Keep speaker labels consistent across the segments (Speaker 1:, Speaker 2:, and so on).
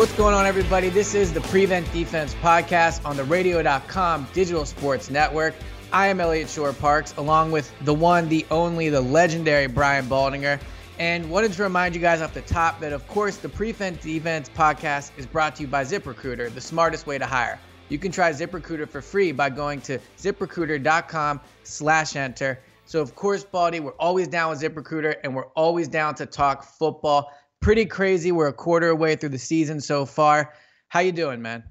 Speaker 1: What's going on, everybody? This is the Prevent Defense podcast on the radio.com digital sports network. I am Eliot Shorr-Parks, along with the one, the only, the legendary Brian Baldinger. And wanted to remind you guys off the top that, of course, the Prevent Defense podcast is brought to you by ZipRecruiter, the smartest way to hire. You can try ZipRecruiter for free by going to ziprecruiter.com slash enter. So, of course, Baldy, we're always down with ZipRecruiter, and we're always down to talk football pretty crazy. We're a quarter away through the season so far. How you doing, man?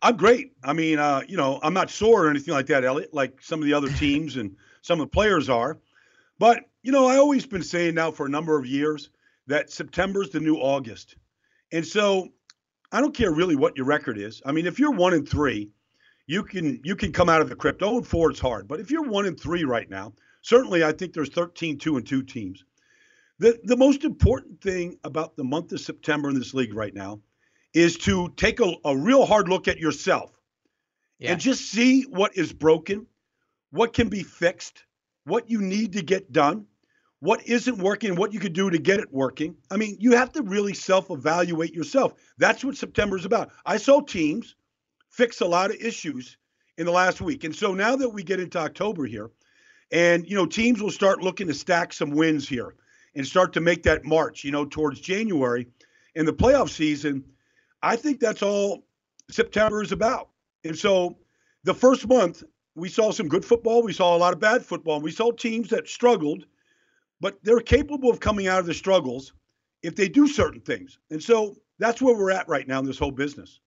Speaker 2: I'm great. I mean, uh, you know, I'm not sore or anything like that, Eliot, like some of the other teams and some of the players are. But, you know, I always been saying now for a number of years that September's the new August. And so I don't care really what your record is. I mean, if you're one and three, you can you can come out of the crypt. 0 and 4 it's hard. But if you're one and three right now, certainly I think there's 13 two and two teams. The the most important thing about the month of September in this league right now is to take a, a real hard look at yourself yeah. and just see what is broken, what can be fixed, what you need to get done, what isn't working, what you could do to get it working. I mean, you have to really self-evaluate yourself. That's what September is about. I saw teams fix a lot of issues in the last week. And so now that we get into October here, and you know, teams will start looking to stack some wins here and start to make that march, you know, towards January in the playoff season. I think that's all September is about. And so the first month, we saw some good football. We saw a lot of bad football. And we saw teams that struggled, but they're capable of coming out of the struggles if they do certain things. And so that's where we're at right now in this whole business.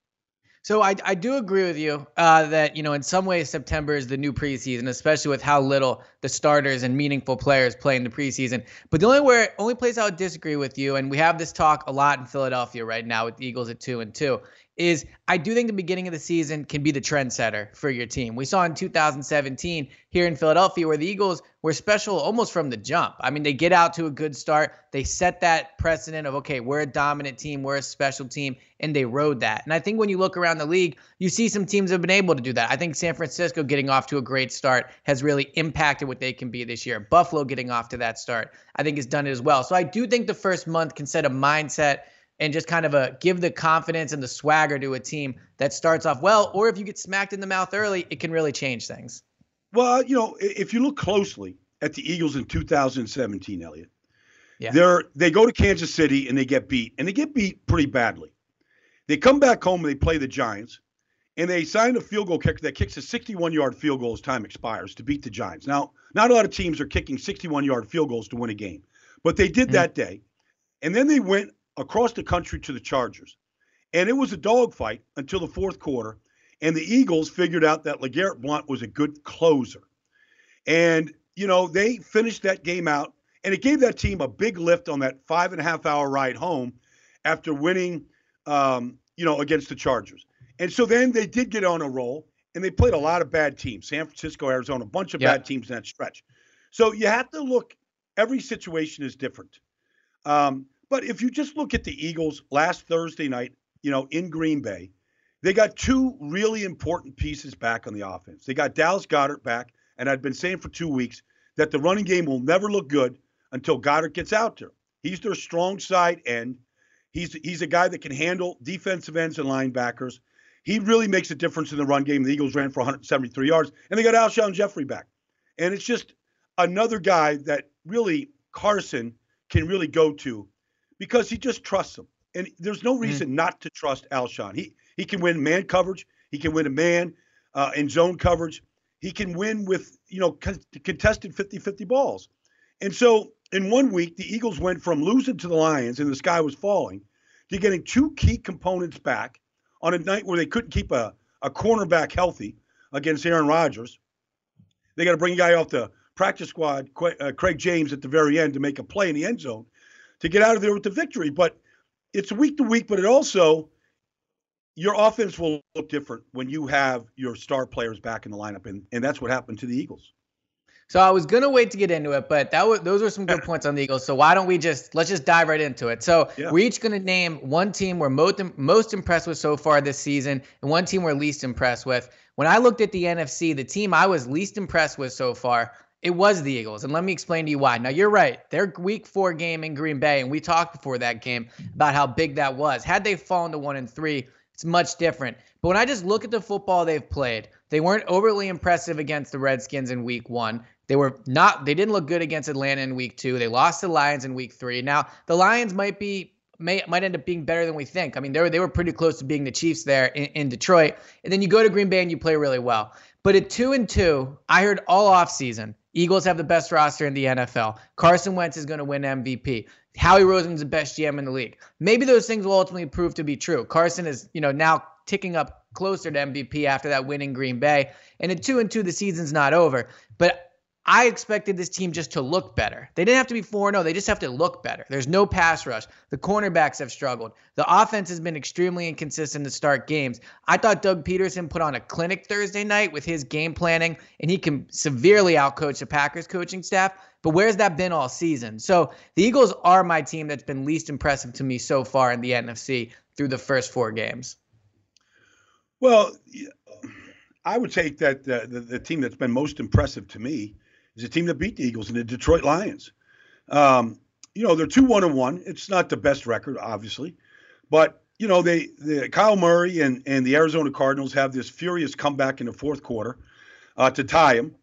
Speaker 1: So I, I do agree with you uh, that you know in some ways September is the new preseason, especially with how little the starters and meaningful players play in the preseason. But the only where only place I would disagree with you, and we have this talk a lot in Philadelphia right now with the Eagles at two and two, is I do think the beginning of the season can be the trendsetter for your team. We saw in 2017 here in Philadelphia where the Eagles were special almost from the jump. I mean, they get out to a good start. They set that precedent of, okay, we're a dominant team, we're a special team, and they rode that. And I think when you look around the league, you see some teams have been able to do that. I think San Francisco getting off to a great start has really impacted what they can be this year. Buffalo getting off to that start, I think, has done it as well. So I do think the first month can set a mindset and just kind of a give the confidence and the swagger to a team that starts off well, or if you get smacked in the mouth early, it can really change things.
Speaker 2: Well, you know, if you look closely at the Eagles in 2017, Eliot, yeah. they're they go to Kansas City and they get beat, and they get beat pretty badly. They come back home and they play the Giants, and they sign a field goal kicker that kicks a 61-yard field goal as time expires to beat the Giants. Now, not a lot of teams are kicking 61-yard field goals to win a game, but they did mm-hmm. that day, and then they went across the country to the Chargers. And it was a dogfight until the fourth quarter. And the Eagles figured out that LeGarrette Blount was a good closer. And, you know, they finished that game out. And it gave that team a big lift on that five and a half hour ride home after winning, um, you know, against the Chargers. And so then they did get on a roll and they played a lot of bad teams San Francisco, Arizona, a bunch of bad teams in that stretch. So you have to look, every situation is different. Um, but if you just look at the Eagles last Thursday night, you know, in Green Bay, they got two really important pieces back on the offense. They got Dallas Goedert back, and I've been saying for two weeks that the running game will never look good until Goedert gets out there. He's their strong side end. He's he's a guy that can handle defensive ends and linebackers. He really makes a difference in the run game. The Eagles ran for 173 yards, and they got Alshon Jeffery back. And it's just another guy that really Carson can really go to because he just trusts him. And there's no mm-hmm. reason mm-hmm. not to trust Alshon. He he can win man coverage. He can win a man uh, in zone coverage. He can win with you know contested 50-50 balls. And so in one week, the Eagles went from losing to the Lions and the sky was falling to getting two key components back on a night where they couldn't keep a, a cornerback healthy against Aaron Rodgers. They got to bring a guy off the practice squad, uh, Craig James, at the very end to make a play in the end zone to get out of there with the victory. But it's week to week, but it also your offense will look different when you have your star players back in the lineup, and, and that's what happened to the Eagles.
Speaker 1: So I was gonna wait to get into it, but that was those were some good points on the Eagles. So why don't we just let's just dive right into it? So yeah. we're each gonna name one team we're most most impressed with so far this season, and one team we're least impressed with. When I looked at the NFC, the team I was least impressed with so far, it was the Eagles, and let me explain to you why. Now you're right; their Week Four game in Green Bay, and we talked before that game about how big that was. Had they fallen to one and three, it's much different. But when I just look at the football they've played, they weren't overly impressive against the Redskins in Week One. They were not. They didn't look good against Atlanta in Week Two. They lost to the Lions in Week Three. Now the Lions might be may might end up being better than we think. I mean, they were they were pretty close to being the Chiefs there in, in Detroit. And then you go to Green Bay and you play really well. But at two and two, I heard all offseason, Eagles have the best roster in the NFL. Carson Wentz is going to win MVP. Howie Roseman's the best GM in the league. Maybe those things will ultimately prove to be true. Carson is, you know, now ticking up closer to MVP after that win in Green Bay. And at two and two, the season's not over. But I expected this team just to look better. They didn't have to be 4 0, they just have to look better. There's no pass rush. The cornerbacks have struggled. The offense has been extremely inconsistent to start games. I thought Doug Pederson put on a clinic Thursday night with his game planning, and he can severely outcoach the Packers coaching staff. But where's that been all season? So the Eagles are my team that's been least impressive to me so far in the NFC through the first four games.
Speaker 2: Well, I would take that the, the team that's been most impressive to me is a team that beat the Eagles and the Detroit Lions. Um, you know, they're two one and one. It's not the best record, obviously, but you know they the Kyler Murray and and the Arizona Cardinals have this furious comeback in the fourth quarter uh, to tie them,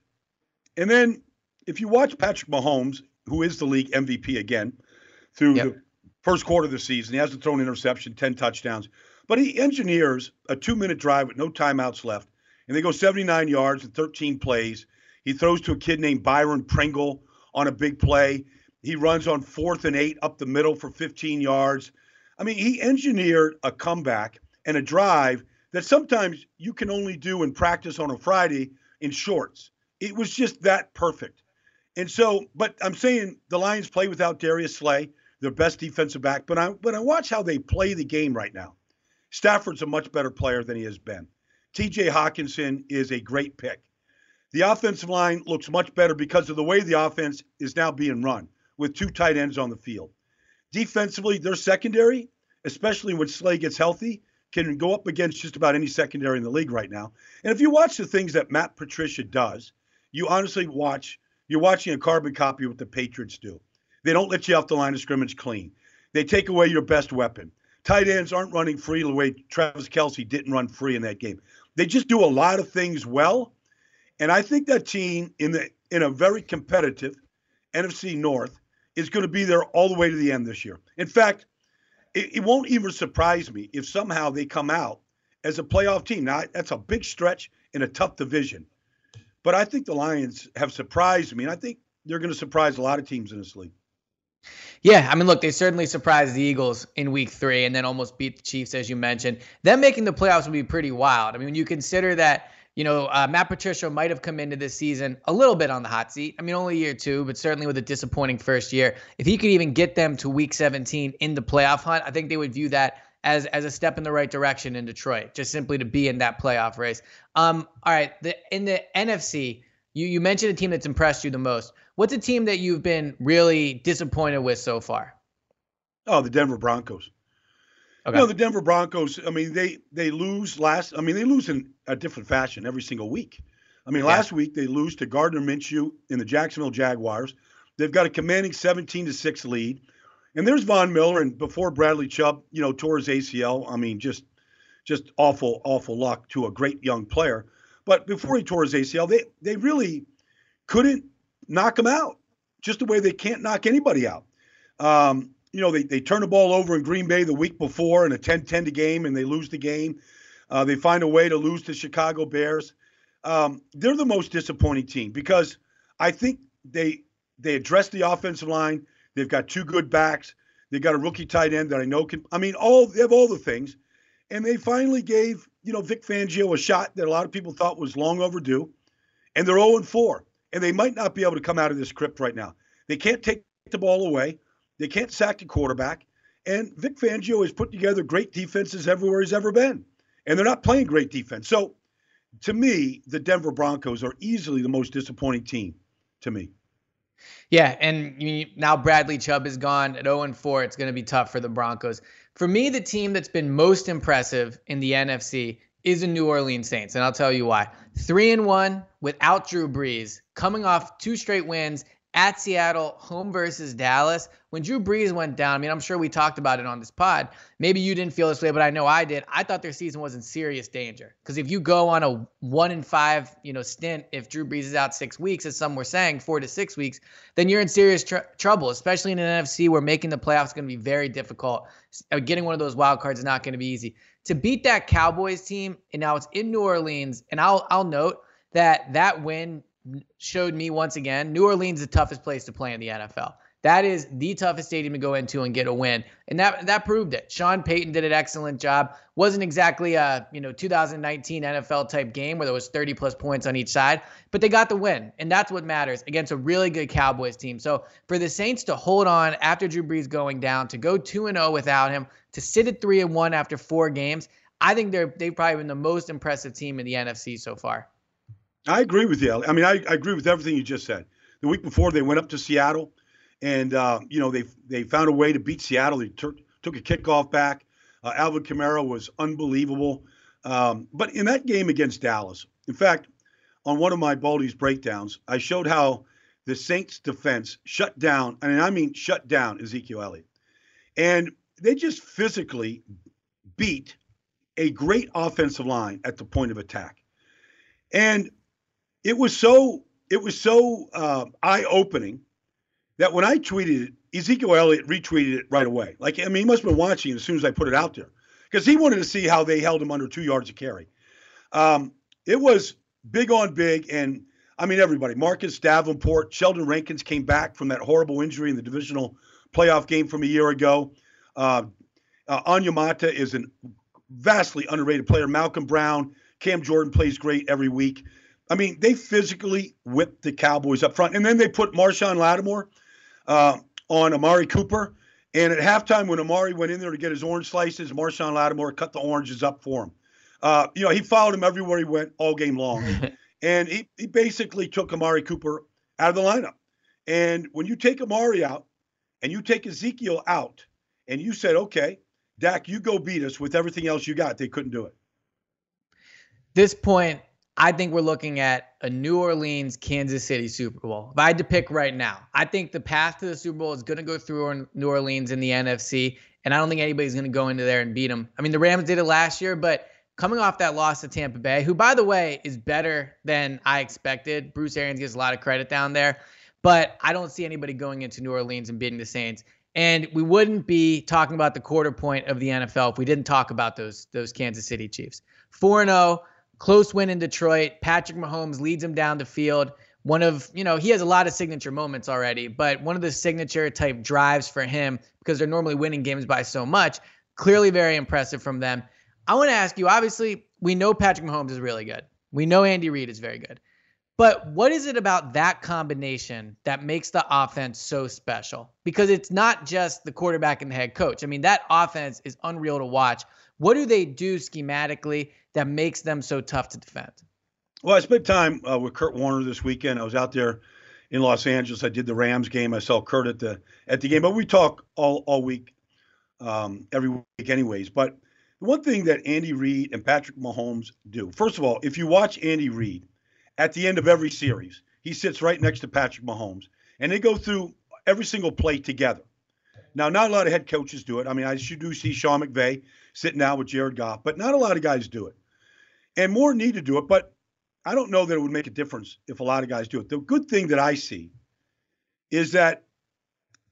Speaker 2: and then if you watch Patrick Mahomes, who is the league MVP again through yep. the first quarter of the season, he hasn't thrown an interception, ten touchdowns, but he engineers a two minute drive with no timeouts left, and they go 79 yards in 13 plays he throws to a kid named Byron Pringle on a big play. He runs on fourth and eight up the middle for 15 yards. I mean, he engineered a comeback and a drive that sometimes you can only do in practice on a Friday in shorts. It was just that perfect. And so, but I'm saying the Lions play without Darius Slay, their best defensive back. But I but I watch how they play the game right now. Stafford's a much better player than he has been. TJ Hockenson is a great pick. The offensive line looks much better because of the way the offense is now being run with two tight ends on the field. Defensively, their secondary, especially when Slay gets healthy, can go up against just about any secondary in the league right now. And if you watch the things that Matt Patricia does, you honestly watch, you're watching a carbon copy of what the Patriots do. They don't let you off the line of scrimmage clean. They take away your best weapon. Tight ends aren't running free the way Travis Kelce didn't run free in that game. They just do a lot of things well and I think that team in the in a very competitive NFC North is going to be there all the way to the end this year. In fact, it, it won't even surprise me if somehow they come out as a playoff team. Now that's a big stretch in a tough division. But I think the Lions have surprised me, and I think they're going to surprise a lot of teams in this league.
Speaker 1: Yeah, I mean, look, they certainly surprised the Eagles in week three and then almost beat the Chiefs, as you mentioned. Them making the playoffs would be pretty wild. I mean, when you consider that you know, uh, Matt Patricia might have come into this season a little bit on the hot seat. I mean, only year two, but certainly with a disappointing first year. If he could even get them to week 17 in the playoff hunt, I think they would view that as as a step in the right direction in Detroit, just simply to be in that playoff race. Um, all right, the in the NFC, you you mentioned a team that's impressed you the most. What's a team that you've been really disappointed with so far?
Speaker 2: Oh, the Denver Broncos. Okay. You know, the Denver Broncos, I mean, they they lose last I mean, they lose in a different fashion every single week. I mean, yeah. last week they lose to Gardner Minshew in the Jacksonville Jaguars. They've got a commanding 17 to 6 lead. And there's Von Miller, and before Bradley Chubb, you know, tore his ACL. I mean, just just awful, awful luck to a great young player. But before he tore his ACL, they they really couldn't knock him out, just the way they can't knock anybody out. Um, you know, they, they turn the ball over in Green Bay the week before in a 10 10 game and they lose the game. Uh, they find a way to lose to Chicago Bears. Um, they're the most disappointing team because I think they they address the offensive line. They've got two good backs. They've got a rookie tight end that I know can. I mean, all they have all the things, and they finally gave you know Vic Fangio a shot that a lot of people thought was long overdue, and they're 0 4, and they might not be able to come out of this crypt right now. They can't take the ball away. They can't sack the quarterback. And Vic Fangio has put together great defenses everywhere he's ever been. And they're not playing great defense. So to me, the Denver Broncos are easily the most disappointing team to me.
Speaker 1: Yeah, and you, now Bradley Chubb is gone at 0 4. It's going to be tough for the Broncos. For me, the team that's been most impressive in the NFC is the New Orleans Saints, and I'll tell you why. Three and one without Drew Brees, coming off two straight wins at Seattle, home versus Dallas. When Drew Brees went down, I mean, I'm sure we talked about it on this pod. Maybe you didn't feel this way, but I know I did. I thought their season was in serious danger because if you go on a one in five, you know, stint, if Drew Brees is out six weeks, as some were saying, four to six weeks, then you're in serious tr- trouble, especially in an NFC where making the playoffs is going to be very difficult. Uh, getting one of those wild cards is not going to be easy. To beat that Cowboys team, and now it's in New Orleans, and I'll I'll note that that win showed me once again New Orleans is the toughest place to play in the NFL. That is the toughest stadium to go into and get a win, and that that proved it. Sean Payton did an excellent job. wasn't exactly a you know 2019 NFL type game where there was 30 plus points on each side, but they got the win, and that's what matters against a really good Cowboys team. So for the Saints to hold on after Drew Brees going down, to go two and zero oh without him, to sit at three and one after four games, I think they're they've probably been the most impressive team in the NFC so far.
Speaker 2: I agree with you. I mean, I, I, agree with everything you just said. The week before, they went up to Seattle, and uh, you know they they found a way to beat Seattle. They took took a kickoff back. Uh, Alvin Kamara was unbelievable. Um, but in that game against Dallas, in fact, on one of my Baldy's breakdowns, I showed how the Saints defense shut down, and I mean shut down Ezekiel Elliott. And they just physically beat a great offensive line at the point of attack. And it was so it was so uh, eye opening that when I tweeted it, Ezekiel Elliott retweeted it right away. Like I mean, he must have been watching as soon as I put it out there because he wanted to see how they held him under two yards of carry. Um, it was big on big, and I mean everybody. Marcus Davenport, Sheldon Rankins came back from that horrible injury in the divisional playoff game from a year ago. Uh, uh, Onyemata is a vastly underrated player. Malcom Brown, Cam Jordan plays great every week. I mean, they physically whipped the Cowboys up front, and then they put Marshon Lattimore uh, on Amari Cooper. And at halftime, when Amari went in there to get his orange slices, Marshon Lattimore cut the oranges up for him. Uh, you know, he followed him everywhere he went all game long, and he he basically took Amari Cooper out of the lineup. And when you take Amari out, and you take Ezekiel out, and you said, okay, Dak, you go beat us with everything else you got, they couldn't do it.
Speaker 1: This point, I think we're looking at a New Orleans, Kansas City Super Bowl. If I had to pick right now, I think the path to the Super Bowl is going to go through New Orleans in the NFC, and I don't think anybody's going to go into there and beat them. I mean, the Rams did it last year, but coming off that loss to Tampa Bay, who, by the way, is better than I expected. Bruce Arians gets a lot of credit down there, but I don't see anybody going into New Orleans and beating the Saints. And we wouldn't be talking about the quarter point of the NFL if we didn't talk about those those Kansas City Chiefs. 4 0 Close win in Detroit. Patrick Mahomes leads him down the field. One of, you know, he has a lot of signature moments already, but one of the signature type drives for him because they're normally winning games by so much. Clearly very impressive from them. I want to ask you obviously, we know Patrick Mahomes is really good. We know Andy Reid is very good. But what is it about that combination that makes the offense so special? Because it's not just the quarterback and the head coach. I mean, that offense is unreal to watch. What do they do schematically that makes them so tough to defend?
Speaker 2: Well, I spent time uh, with Kurt Warner this weekend. I was out there in Los Angeles. I did the Rams game. I saw Kurt at the at the game, but we talk all all week, um, every week, anyways. But the one thing that Andy Reid and Patrick Mahomes do, first of all, if you watch Andy Reid at the end of every series, he sits right next to Patrick Mahomes, and they go through every single play together. Now, not a lot of head coaches do it. I mean, I do see Sean McVay sitting down with Jared Goff, but not a lot of guys do it. And more need to do it, but I don't know that it would make a difference if a lot of guys do it. The good thing that I see is that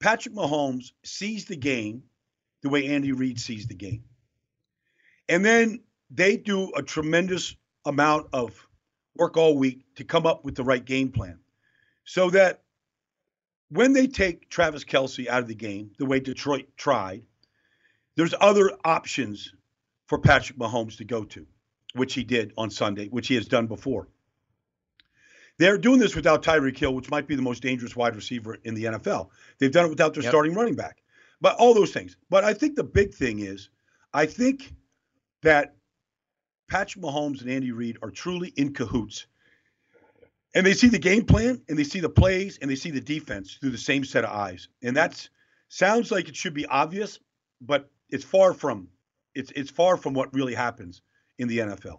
Speaker 2: Patrick Mahomes sees the game the way Andy Reid sees the game. And then they do a tremendous amount of work all week to come up with the right game plan so that when they take Travis Kelce out of the game, the way Detroit tried, there's other options for Patrick Mahomes to go to, which he did on Sunday, which he has done before. They're doing this without Tyreek Hill, which might be the most dangerous wide receiver in the NFL. They've done it without their yep. starting running back. But all those things. But I think the big thing is, I think that Patrick Mahomes and Andy Reid are truly in cahoots. And they see the game plan and they see the plays and they see the defense through the same set of eyes. And that's sounds like it should be obvious, but it's far from it's it's far from what really happens in the NFL.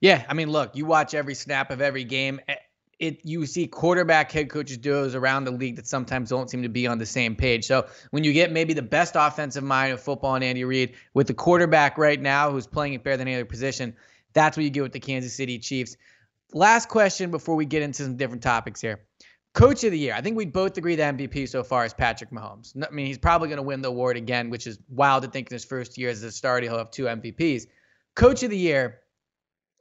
Speaker 1: Yeah, I mean, look, you watch every snap of every game. Eh, it you see quarterback head coaches duos around the league that sometimes don't seem to be on the same page. So when you get maybe the best offensive mind of football and Andy Reid with the quarterback right now who's playing it better than any other position, that's what you get with the Kansas City Chiefs. Last question before we get into some different topics here. Coach of the year. I think we both agree the MVP so far is Patrick Mahomes. I mean, he's probably going to win the award again, which is wild to think in his first year as a starter he'll have two MVPs. Coach of the year,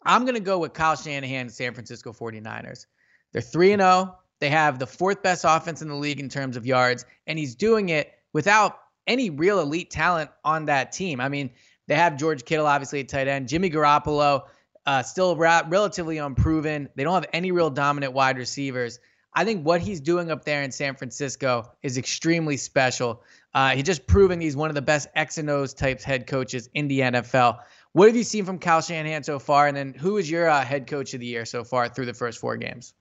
Speaker 1: I'm going to go with Kyle Shanahan San Francisco 49ers. They're 3 and 0. They have the fourth best offense in the league in terms of yards, and he's doing it without any real elite talent on that team. I mean, they have George Kittle, obviously, at tight end, Jimmy Garoppolo, uh, still ra- relatively unproven. They don't have any real dominant wide receivers. I think what he's doing up there in San Francisco is extremely special. Uh, he's just proving he's one of the best X and O's types head coaches in the NFL. What have you seen from Kyle Shanahan so far? And then who is your uh, head coach of the year so far through the first four games?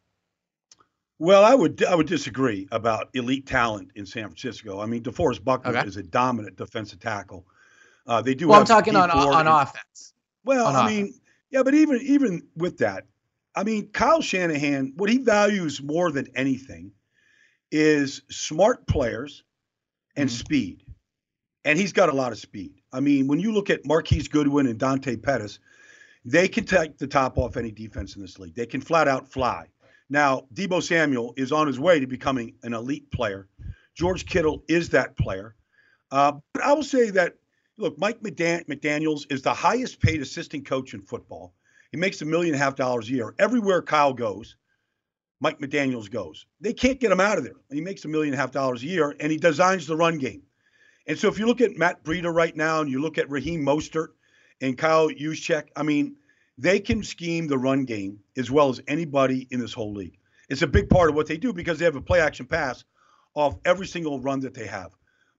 Speaker 2: Well, I would I would disagree about elite talent in San Francisco. I mean, DeForest Buckner okay. is a dominant defensive tackle. Uh, they do.
Speaker 1: Well, I'm talking on on and, offense.
Speaker 2: Well,
Speaker 1: on
Speaker 2: I offense. mean, yeah, but even even with that, I mean, Kyle Shanahan, what he values more than anything is smart players and mm-hmm. speed, and he's got a lot of speed. I mean, when you look at Marquise Goodwin and Dante Pettis, they can take the top off any defense in this league. They can flat out fly. Now, Deebo Samuel is on his way to becoming an elite player. George Kittle is that player. Uh, but I will say that, look, Mike McDan- McDaniels is the highest paid assistant coach in football. He makes a million and a half dollars a year. Everywhere Kyle goes, Mike McDaniels goes. They can't get him out of there. He makes a million and a half dollars a year, and he designs the run game. And so if you look at Matt Breida right now, and you look at Raheem Mostert and Kyle Juszczyk, I mean – they can scheme the run game as well as anybody in this whole league. It's a big part of what they do because they have a play action pass off every single run that they have.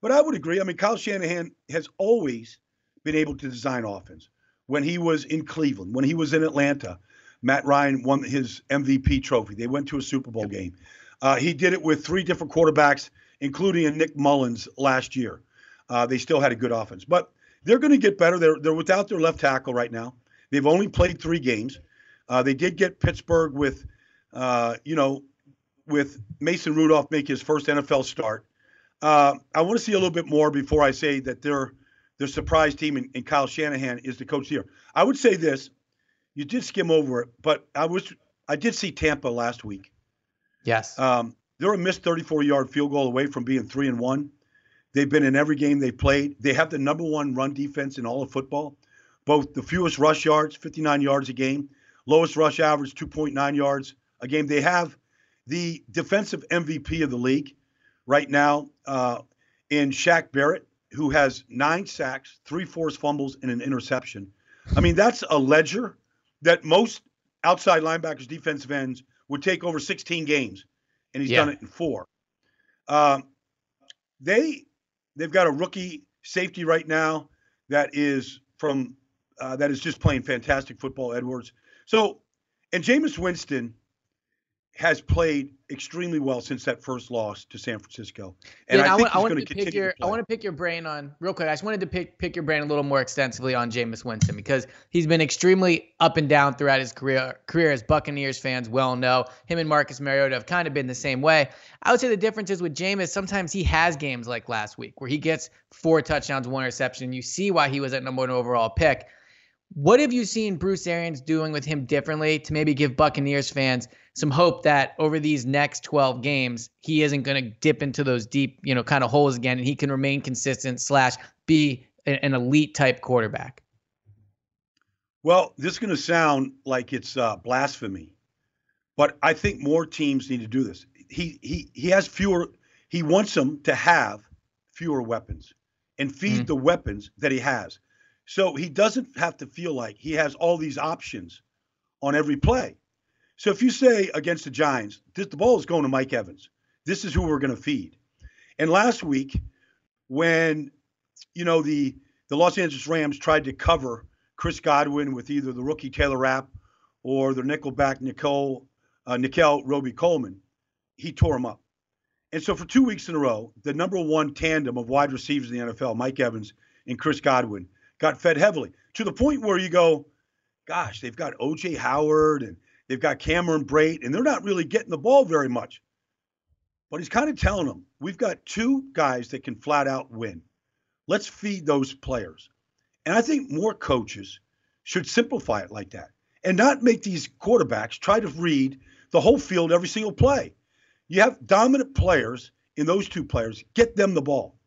Speaker 2: But I would agree. I mean, Kyle Shanahan has always been able to design offense. When he was in Cleveland, when he was in Atlanta, Matt Ryan won his MVP trophy. They went to a Super Bowl game. Uh, he did it with three different quarterbacks, including a Nick Mullens last year. Uh, they still had a good offense, but they're going to get better. They're they're without their left tackle right now. They've only played three games. Uh, they did get Pittsburgh with, uh, you know, with Mason Rudolph make his first NFL start. Uh, I want to see a little bit more before I say that their their surprise team and, and Kyle Shanahan is the coach here. I would say this: you did skim over it, but I was I did see Tampa last week.
Speaker 1: Yes.
Speaker 2: Um, they're a missed 34 yard field goal away from being three and one. They've been in every game they've played. They have the number one run defense in all of football both the fewest rush yards, 59 yards a game, lowest rush average, 2.9 yards a game. They have the defensive MVP of the league right now uh, in Shaq Barrett, who has nine sacks, three forced fumbles, and an interception. I mean, that's a ledger that most outside linebackers, defensive ends would take over 16 games, and he's yeah. done it in four. Uh, they they've got a rookie safety right now that is from uh, that is just playing fantastic football, Edwards. So, and Jameis Winston has played extremely well since that first loss to San Francisco, and I
Speaker 1: I,
Speaker 2: think
Speaker 1: want, I
Speaker 2: he's going
Speaker 1: to pick your
Speaker 2: continue. to
Speaker 1: I want to pick your brain on real quick. I just wanted to pick pick your brain a little more extensively on Jameis Winston because he's been extremely up and down throughout his career. Career as Buccaneers fans well know, him and Marcus Mariota have kind of been the same way. I would say the difference is with Jameis. Sometimes he has games like last week where he gets four touchdowns, one interception. You see why he was at number one overall pick. What have you seen Bruce Arians doing with him differently to maybe give Buccaneers fans some hope that over these next 12 games, he isn't going to dip into those deep, you know, kind of holes again and he can remain consistent slash be an elite type quarterback?
Speaker 2: Well, this is going to sound like it's uh, blasphemy, but I think more teams need to do this. He he he has fewer. He wants them to have fewer weapons and feed
Speaker 1: Mhm.
Speaker 2: the weapons that he has, so he doesn't have to feel like he has all these options on every play. So if you say against the Giants, this, the ball is going to Mike Evans. This is who we're going to feed. And last week, when you know the the Los Angeles Rams tried to cover Chris Godwin with either the rookie Taylor Rapp or the nickelback Nicole uh, Nickell Robey-Coleman, he tore him up. And so for two weeks in a row, the number one tandem of wide receivers in the NFL, Mike Evans and Chris Godwin, got fed heavily to the point where you go, gosh, they've got OJ Howard and they've got Cameron Brate, and they're not really getting the ball very much. But he's kind of telling them, we've got two guys that can flat out win. Let's feed those players. And I think more coaches should simplify it like that and not make these quarterbacks try to read the whole field every single play. You have dominant players in those two players, get them the ball.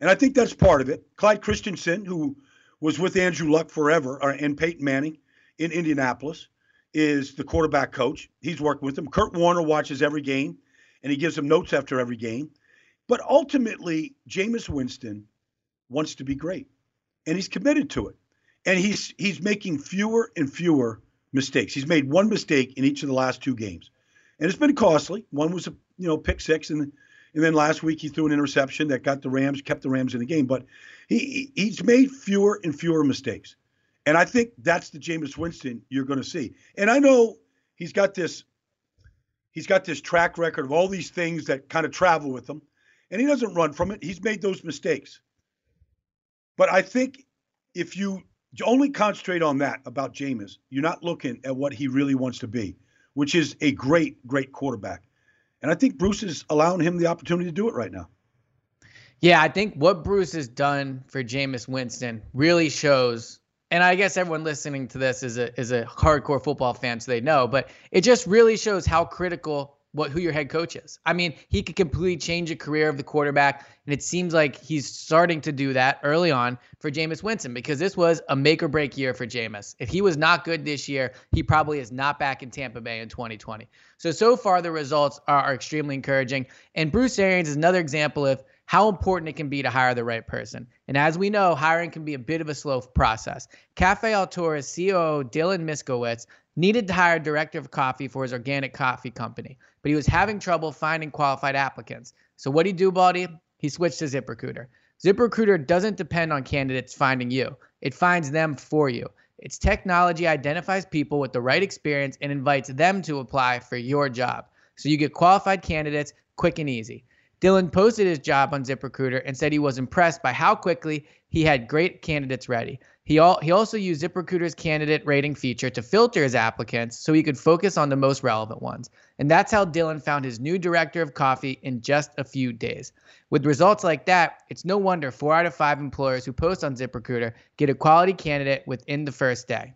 Speaker 2: And I think that's part of it. Clyde Christensen, who was with Andrew Luck forever, or, and Peyton Manning in Indianapolis, is the quarterback coach. He's working with them. Kurt Warner watches every game and he gives them notes after every game. But ultimately, Jameis Winston wants to be great and he's committed to it. And he's he's making fewer and fewer mistakes. He's made one mistake in each of the last two games, and it's been costly. One was a you know pick six, and and then last week he threw an interception that got the Rams, kept the Rams in the game. But he he's made fewer and fewer mistakes, and I think that's the Jameis Winston you're going to see. And I know he's got this he's got this track record of all these things that kind of travel with him, and he doesn't run from it. He's made those mistakes. But I think if you only concentrate on that about Jameis, you're not looking at what he really wants to be, which is a great, great quarterback. And I think Bruce is allowing him the opportunity to do it right now.
Speaker 1: Yeah, I think what Bruce has done for Jameis Winston really shows, and I guess everyone listening to this is a is a hardcore football fan, so they know, but it just really shows how critical what who your head coach is. I mean, he could completely change the career of the quarterback, and it seems like he's starting to do that early on for Jameis Winston because this was a make or break year for Jameis. If he was not good this year, he probably is not back in Tampa Bay in 2020. So so far the results are, are extremely encouraging, and Bruce Arians is another example of how important it can be to hire the right person. And as we know, hiring can be a bit of a slow process. Cafe Altura's CEO Dylan Miskowitz needed to hire a director of coffee for his organic coffee company, but he was having trouble finding qualified applicants. So what did he do, Baldy? He switched to ZipRecruiter. ZipRecruiter doesn't depend on candidates finding you. It finds them for you. Its technology identifies people with the right experience and invites them to apply for your job. So you get qualified candidates quick and easy. Dylan posted his job on ZipRecruiter and said he was impressed by how quickly he had great candidates ready. He, al- he also used ZipRecruiter's candidate rating feature to filter his applicants so he could focus on the most relevant ones. And that's how Dylan found his new director of coffee in just a few days. With results like that, it's no wonder four out of five employers who post on ZipRecruiter get a quality candidate within the first day.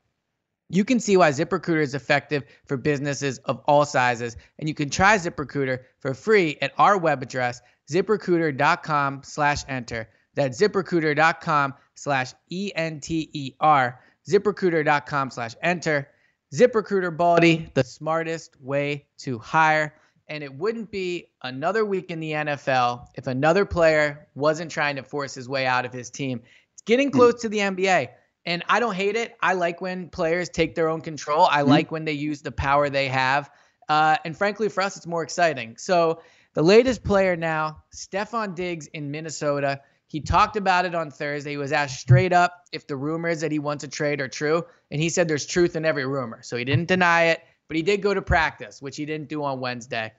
Speaker 1: You can see why ZipRecruiter is effective for businesses of all sizes, and you can try ZipRecruiter for free at our web address, ziprecruiter.com slash enter. That's ziprecruiter.com slash E-N-T-E-R, ziprecruiter.com slash enter. ZipRecruiter, Baldy, the smartest way to hire. And it wouldn't be another week in the NFL if another player wasn't trying to force his way out of his team. It's getting hmm. close to the NBA. And I don't hate it. I like when players take their own control. I like when they use the power they have. Uh, and frankly, for us, it's more exciting. So the latest player now, Stefon Diggs in Minnesota. He talked about it on Thursday. He was asked straight up if the rumors that he wants to trade are true. And he said there's truth in every rumor. So he didn't deny it. but he did go to practice, which he didn't do on Wednesday.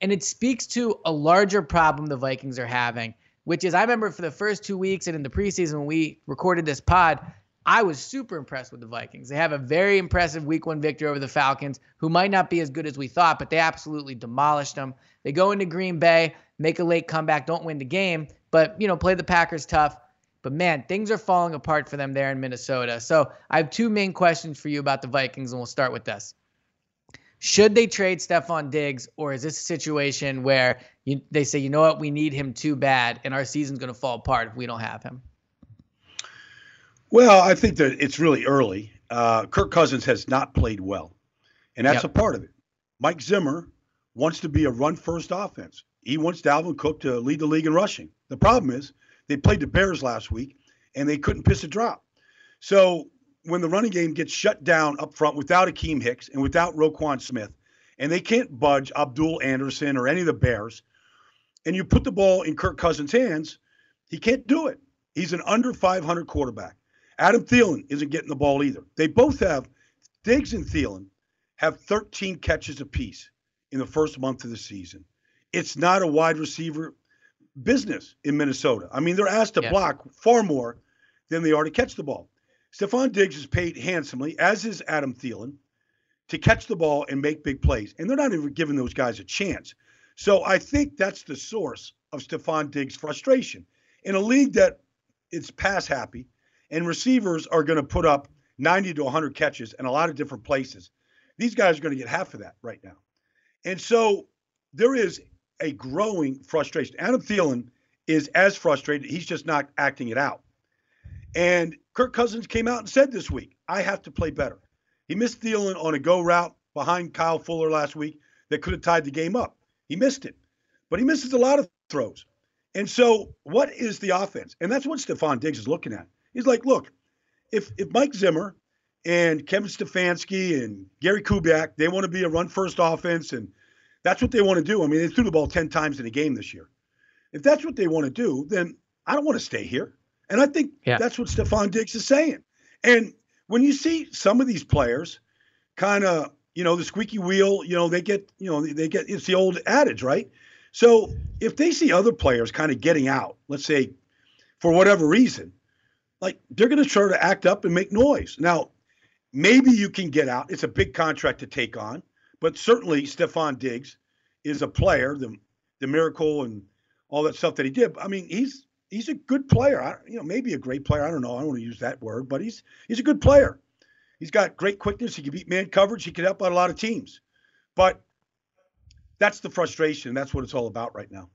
Speaker 1: And it speaks to a larger problem the Vikings are having, which is I remember for the first two weeks and in the preseason when we recorded this pod, I was super impressed with the Vikings. They have a very impressive week one victory over the Falcons, who might not be as good as we thought, but they absolutely demolished them. They go into Green Bay, make a late comeback, don't win the game, but you know, play the Packers tough. But man, things are falling apart for them there in Minnesota. So I have two main questions for you about the Vikings, and we'll start with this. Should they trade Stefon Diggs, or is this a situation where you, they say, you know what, we need him too bad, and our season's going to fall apart if we don't have him?
Speaker 2: Well, I think that it's really early. Uh, Kirk Cousins has not played well, and that's yep. a part of it. Mike Zimmer wants to be a run first offense. He wants Dalvin Cook to lead the league in rushing. The problem is they played the Bears last week and they couldn't piss a drop. So when the running game gets shut down up front without Akiem Hicks and without Roquan Smith, and they can't budge Abdul Anderson or any of the Bears, and you put the ball in Kirk Cousins' hands, he can't do it. He's an under 500 quarterback. Adam Thielen isn't getting the ball either. They both have, Diggs and Thielen have 13 catches apiece in the first month of the season. It's not a wide receiver business in Minnesota. I mean, they're asked to yeah. block far more than they are to catch the ball. Stefon Diggs is paid handsomely, as is Adam Thielen, to catch the ball and make big plays. And they're not even giving those guys a chance. So I think that's the source of Stefon Diggs' frustration. In a league that it's pass happy and receivers are going to put up 90 to 100 catches in a lot of different places, these guys are going to get half of that right now. And so there is a growing frustration. Adam Thielen is as frustrated. He's just not acting it out. And Kirk Cousins came out and said this week, I have to play better. He missed Thielen on a go route behind Kyle Fuller last week that could have tied the game up. He missed it, but he misses a lot of throws. And so, what is the offense? And that's what Stefon Diggs is looking at. He's like, look, if if Mike Zimmer and Kevin Stefanski and Gary Kubiak, they want to be a run first offense and that's what they want to do. I mean, they threw the ball 10 times in a game this year. If that's what they want to do, then I don't want to stay here. And I think yeah. that's what Stefon Diggs is saying. And when you see some of these players kind of, you know, the squeaky wheel, you know, they get, you know, they get, it's the old adage, right? So if they see other players kind of getting out, let's say for whatever reason, like they're going to try to act up and make noise. Now, maybe you can get out. It's a big contract to take on. But certainly Stefon Diggs is a player, the the miracle and all that stuff that he did. I mean, he's he's a good player. I, you know, maybe a great player. I don't know. I don't want to use that word, but he's he's a good player. He's got great quickness. He can beat man coverage. He can help out a lot of teams. But that's the frustration. That's what it's all about right now.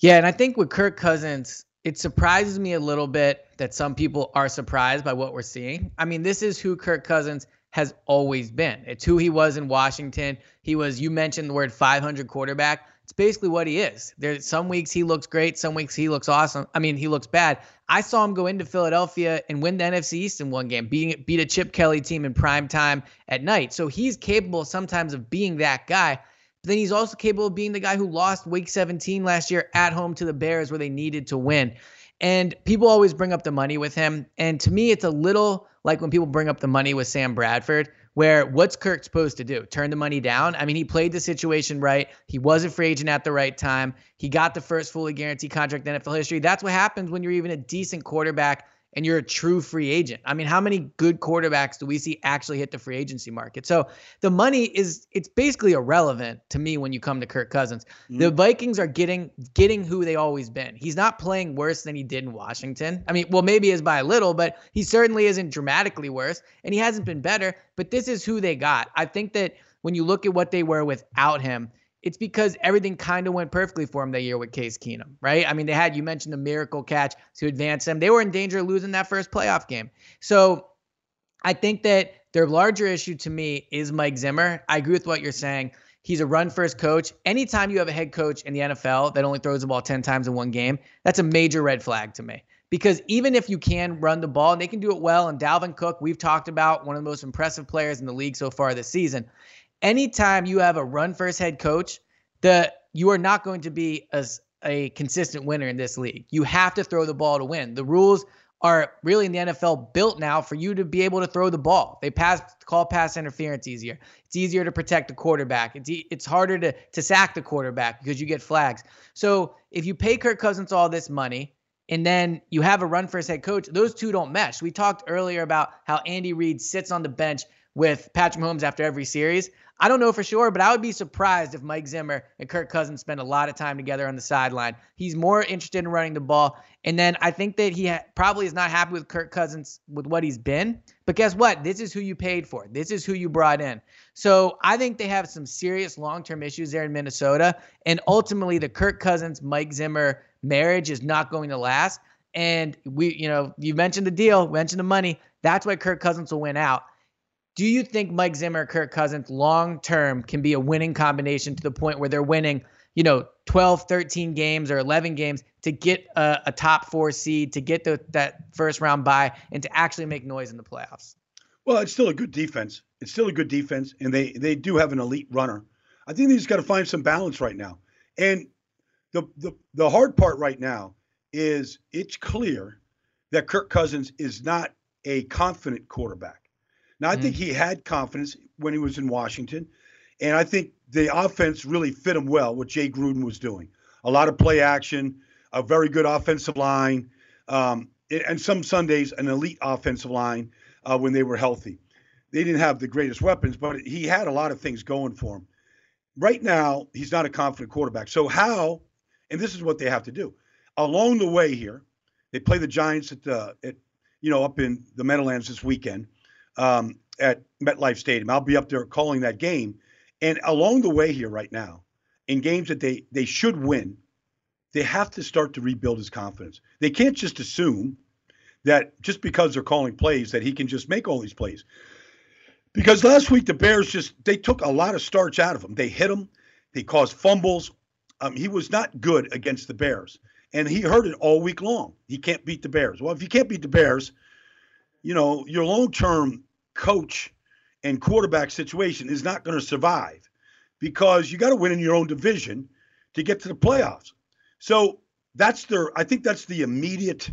Speaker 1: Yeah, and I think with Kirk Cousins, it surprises me a little bit that some people are surprised by what we're seeing. I mean, this is who Kirk Cousins has always been. It's who he was in Washington. He was, you mentioned the word 500 quarterback. It's basically what he is. There's some weeks he looks great, some weeks he looks awesome. I mean, he looks bad. I saw him go into Philadelphia and win the NFC East in one game, beating beat a Chip Kelly team in prime time at night. So he's capable sometimes of being that guy. But then he's also capable of being the guy who lost week 17 last year at home to the Bears where they needed to win. And people always bring up the money with him. And to me, it's a little like when people bring up the money with Sam Bradford, where what's Kirk supposed to do? Turn the money down? I mean, he played the situation right. He was a free agent at the right time. He got the first fully guaranteed contract in NFL history. That's what happens when you're even a decent quarterback and you're a true free agent. I mean, how many good quarterbacks do we see actually hit the free agency market? So the money is it's basically irrelevant to me when you come to Kirk Cousins. Mm-hmm. The Vikings are getting getting who they always been. He's not playing worse than he did in Washington. I mean, well, maybe is by a little, but he certainly isn't dramatically worse, and he hasn't been better. But this is who they got. I think that when you look at what they were without him, it's because everything kind of went perfectly for him that year with Case Keenum, right? I mean, they had, you mentioned the miracle catch to advance them. They were in danger of losing that first playoff game. So I think that their larger issue to me is Mike Zimmer. I agree with what you're saying. He's a run first coach. Anytime you have a head coach in the NFL that only throws the ball 10 times in one game, that's a major red flag to me. Because even if you can run the ball and they can do it well, and Dalvin Cook, we've talked about one of the most impressive players in the league so far this season anytime you have a run first head coach, the you are not going to be as a consistent winner in this league. You have to throw the ball to win. The rules are really in the NFL built now for you to be able to throw the ball. They pass call pass interference easier. It's easier to protect the quarterback. It's e- it's harder to to sack the quarterback because you get flags. So if you pay Kirk Cousins all this money and then you have a run first head coach, those two don't mesh. We talked earlier about how Andy Reid sits on the bench with Patrick Mahomes after every series. I don't know for sure, but I would be surprised if Mike Zimmer and Kirk Cousins spend a lot of time together on the sideline. He's more interested in running the ball. And then I think that he ha- probably is not happy with Kirk Cousins with what he's been. But guess what? This is who you paid for. This is who you brought in. So I think they have some serious long term issues there in Minnesota. And ultimately, the Kirk Cousins Mike Zimmer marriage is not going to last. And we, you know, you mentioned the deal, mentioned the money. That's why Kirk Cousins will win out. Do you think Mike Zimmer, Kirk Cousins, long term can be a winning combination to the point where they're winning, you know, 12, 13 games or 11 games to get a, a top four seed, to get the, that first round bye, and to actually make noise in the playoffs?
Speaker 2: Well, it's still a good defense. It's still a good defense, and they they do have an elite runner. I think they just got to find some balance right now. And the the the hard part right now is it's clear that Kirk Cousins is not a confident quarterback. Now, I mm think he had confidence when he was in Washington, and I think the offense really fit him well. What Jay Gruden was doing, a lot of play action, a very good offensive line, um, and some Sundays an elite offensive line uh, when they were healthy. They didn't have the greatest weapons, but he had a lot of things going for him. Right now, he's not a confident quarterback. So how? And this is what they have to do. Along the way here, they play the Giants at the at you know up in the Meadowlands this weekend um, at MetLife Stadium. I'll be up there calling that game. And along the way here, right now, in games that they they should win, they have to start to rebuild his confidence. They can't just assume that just because they're calling plays that he can just make all these plays. Because last week the Bears just they took a lot of starch out of him. They hit him, they caused fumbles. Um, he was not good against the Bears, and he heard it all week long. He can't beat the Bears. Well, if you can't beat the Bears, you know, your long term coach and quarterback situation is not going to survive because you got to win in your own division to get to the playoffs. So that's their, I think that's the immediate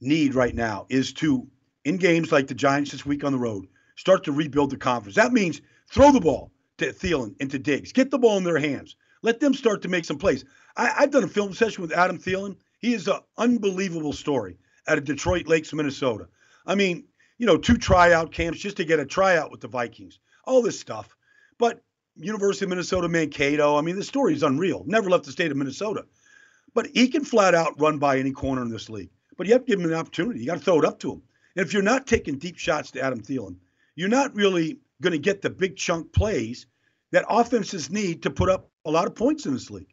Speaker 2: need right now is to, in games like the Giants this week on the road, start to rebuild the conference. That means throw the ball to Thielen and to Diggs, get the ball in their hands, let them start to make some plays. I, have done a film session with Adam Thielen. He is an unbelievable story out of Detroit Lakes, Minnesota. I mean, you know, two tryout camps just to get a tryout with the Vikings, all this stuff. But University of Minnesota Mankato, I mean, the story is unreal. Never left the state of Minnesota. But he can flat out run by any corner in this league. But you have to give him an opportunity. You got to throw it up to him. And if you're not taking deep shots to Adam Thielen, you're not really going to get the big chunk plays that offenses need to put up a lot of points in this league.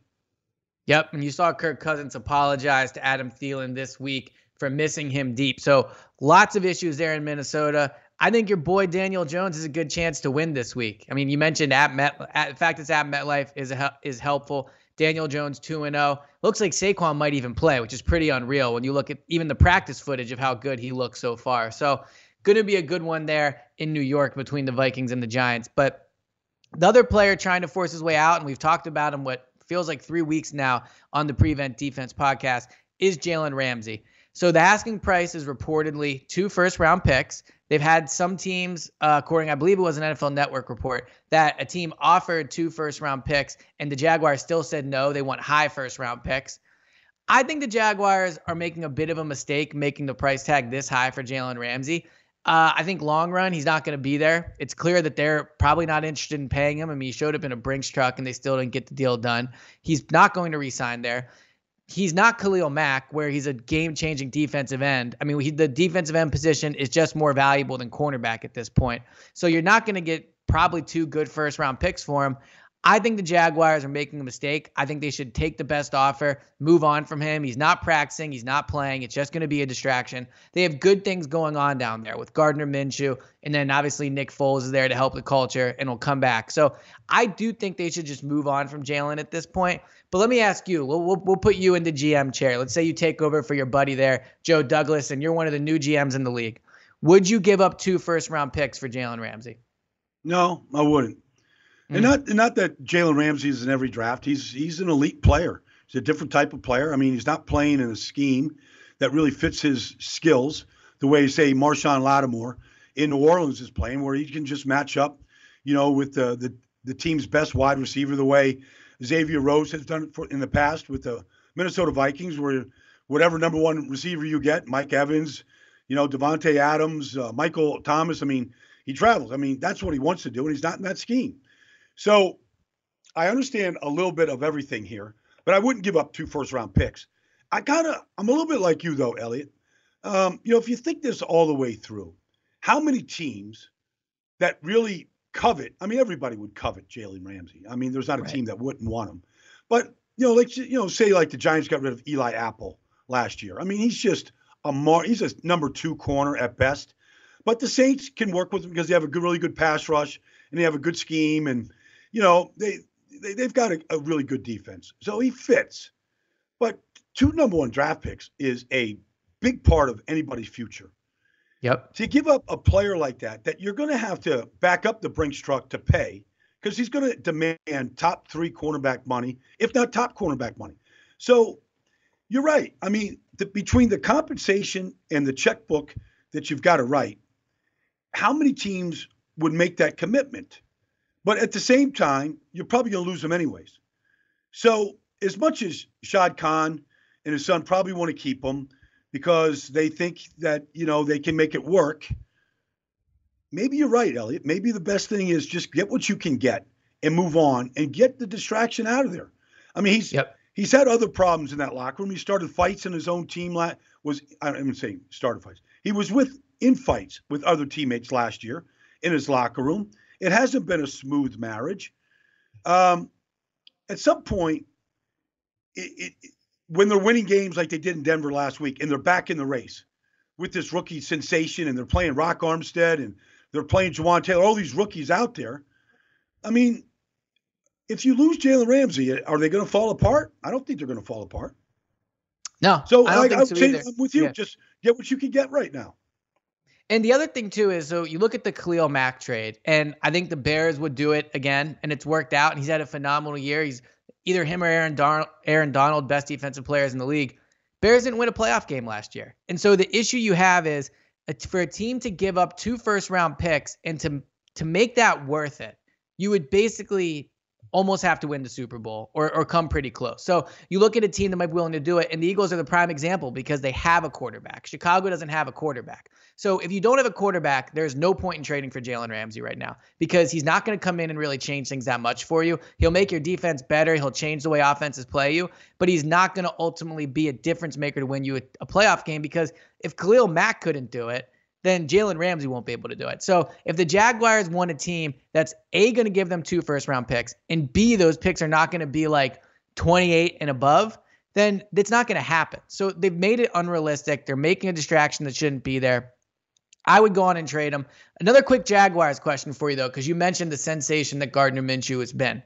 Speaker 1: Yep. And you saw Kirk Cousins apologize to Adam Thielen this week for missing him deep. So lots of issues there in Minnesota. I think your boy Daniel Jones is a good chance to win this week. I mean, you mentioned at Met, at, the fact it's at MetLife is a, is helpful. Daniel Jones 2 and 0. Looks like Saquon might even play, which is pretty unreal when you look at even the practice footage of how good he looks so far. So, going to be a good one there in New York between the Vikings and the Giants. But the other player trying to force his way out, and we've talked about him what feels like three weeks now on the Prevent Defense podcast, is Jalen Ramsey. So the asking price is reportedly two first round picks. They've had some teams, uh, according, I believe it was an NFL Network report, that a team offered two first round picks and the Jaguars still said no. They want high first round picks. I think the Jaguars are making a bit of a mistake making the price tag this high for Jalen Ramsey. Uh, I think long run, he's not going to be there. It's clear that they're probably not interested in paying him. I mean, he showed up in a Brinks truck and they still didn't get the deal done. He's not going to resign there he's not Khalil Mack, where he's a game changing defensive end. I mean, he, the defensive end position is just more valuable than cornerback at this point. So you're not going to get probably two good first round picks for him. I think the Jaguars are making a mistake. I think they should take the best offer, move on from him. He's not practicing, he's not playing. It's just going to be a distraction. They have good things going on down there with Gardner Minshew, and then obviously Nick Foles is there to help the culture and will come back. So I do think they should just move on from Jalen at this point. But let me ask you, we'll, we'll, we'll put you in the GM chair. Let's say you take over for your buddy there, Joe Douglas, and you're one of the new GMs in the league. Would you give up two first round picks for Jalen Ramsey?
Speaker 2: No, I wouldn't. Mm. And not not that Jalen Ramsey is in every draft. He's he's an elite player. He's a different type of player. I mean, he's not playing in a scheme that really fits his skills, the way, say, Marshon Lattimore in New Orleans is playing, where he can just match up, you know, with the the, the team's best wide receiver, the way Xavier Rhodes has done it for, in the past with the Minnesota Vikings, where whatever number one receiver you get, Mike Evans, you know, Davante Adams, uh, Michael Thomas. I mean, he travels. I mean, that's what he wants to do, and he's not in that scheme. So I understand a little bit of everything here, but I wouldn't give up two first round picks. I gotta. I'm a little bit like you though, Eliot. Um, you know, if you think this all the way through, how many teams that really covet? I mean, everybody would covet Jalen Ramsey. I mean, there's not a right. team that wouldn't want him. But you know, like you know, say like the Giants got rid of Eli Apple last year. I mean, he's just a mar- he's a number two corner at best. But the Saints can work with him because they have a good, really good pass rush and they have a good scheme, and you know they, they they've got a, a really good defense. So he fits. But two number one draft picks is a big part of anybody's future.
Speaker 1: Yep.
Speaker 2: To give up a player like that, that you're going to have to back up the Brinks truck to pay because he's going to demand top three cornerback money, if not top cornerback money. So you're right. I mean, the, between the compensation and the checkbook that you've got to write, how many teams would make that commitment? But at the same time, you're probably going to lose them anyways. So, as much as Shad Khan and his son probably want to keep him because they think that, you know, they can make it work, maybe you're right, Eliot. Maybe the best thing is just get what you can get and move on and get the distraction out of there. I mean, he's yep. he's had other problems in that locker room. He started fights in his own team. Was I'm even saying started fights. He was with in fights with other teammates last year in his locker room. It hasn't been a smooth marriage. Um, at some point, it, it, when they're winning games like they did in Denver last week, and they're back in the race with this rookie sensation, and they're playing Rock Armstead, and they're playing Jawaan Taylor, all these rookies out there. I mean, if you lose Jalen Ramsey, are they going to fall apart? I don't think they're going to fall apart.
Speaker 1: No.
Speaker 2: So I, I, I so I'm with you. Yeah. Just get what you can get right now.
Speaker 1: And the other thing too is so you look at the Khalil Mack trade, and I think the Bears would do it again, and it's worked out. And he's had a phenomenal year. He's either him or Aaron Donald, Aaron Donald, best defensive players in the league. Bears didn't win a playoff game last year, and so the issue you have is for a team to give up two first round picks and to to make that worth it, you would basically almost have to win the Super Bowl or, or come pretty close. So you look at a team that might be willing to do it, and the Eagles are the prime example because they have a quarterback. Chicago doesn't have a quarterback. So if you don't have a quarterback, there's no point in trading for Jalen Ramsey right now because he's not going to come in and really change things that much for you. He'll make your defense better. He'll change the way offenses play you, but he's not going to ultimately be a difference maker to win you a, a playoff game because if Khalil Mack couldn't do it, then Jalen Ramsey won't be able to do it. So if the Jaguars want a team that's A, going to give them two first round picks, and B, those picks are not going to be like 28 and above, then it's not going to happen. So they've made it unrealistic. They're making a distraction that shouldn't be there. I would go on and trade them. Another quick Jaguars question for you, though, because you mentioned the sensation that Gardner Minshew has been.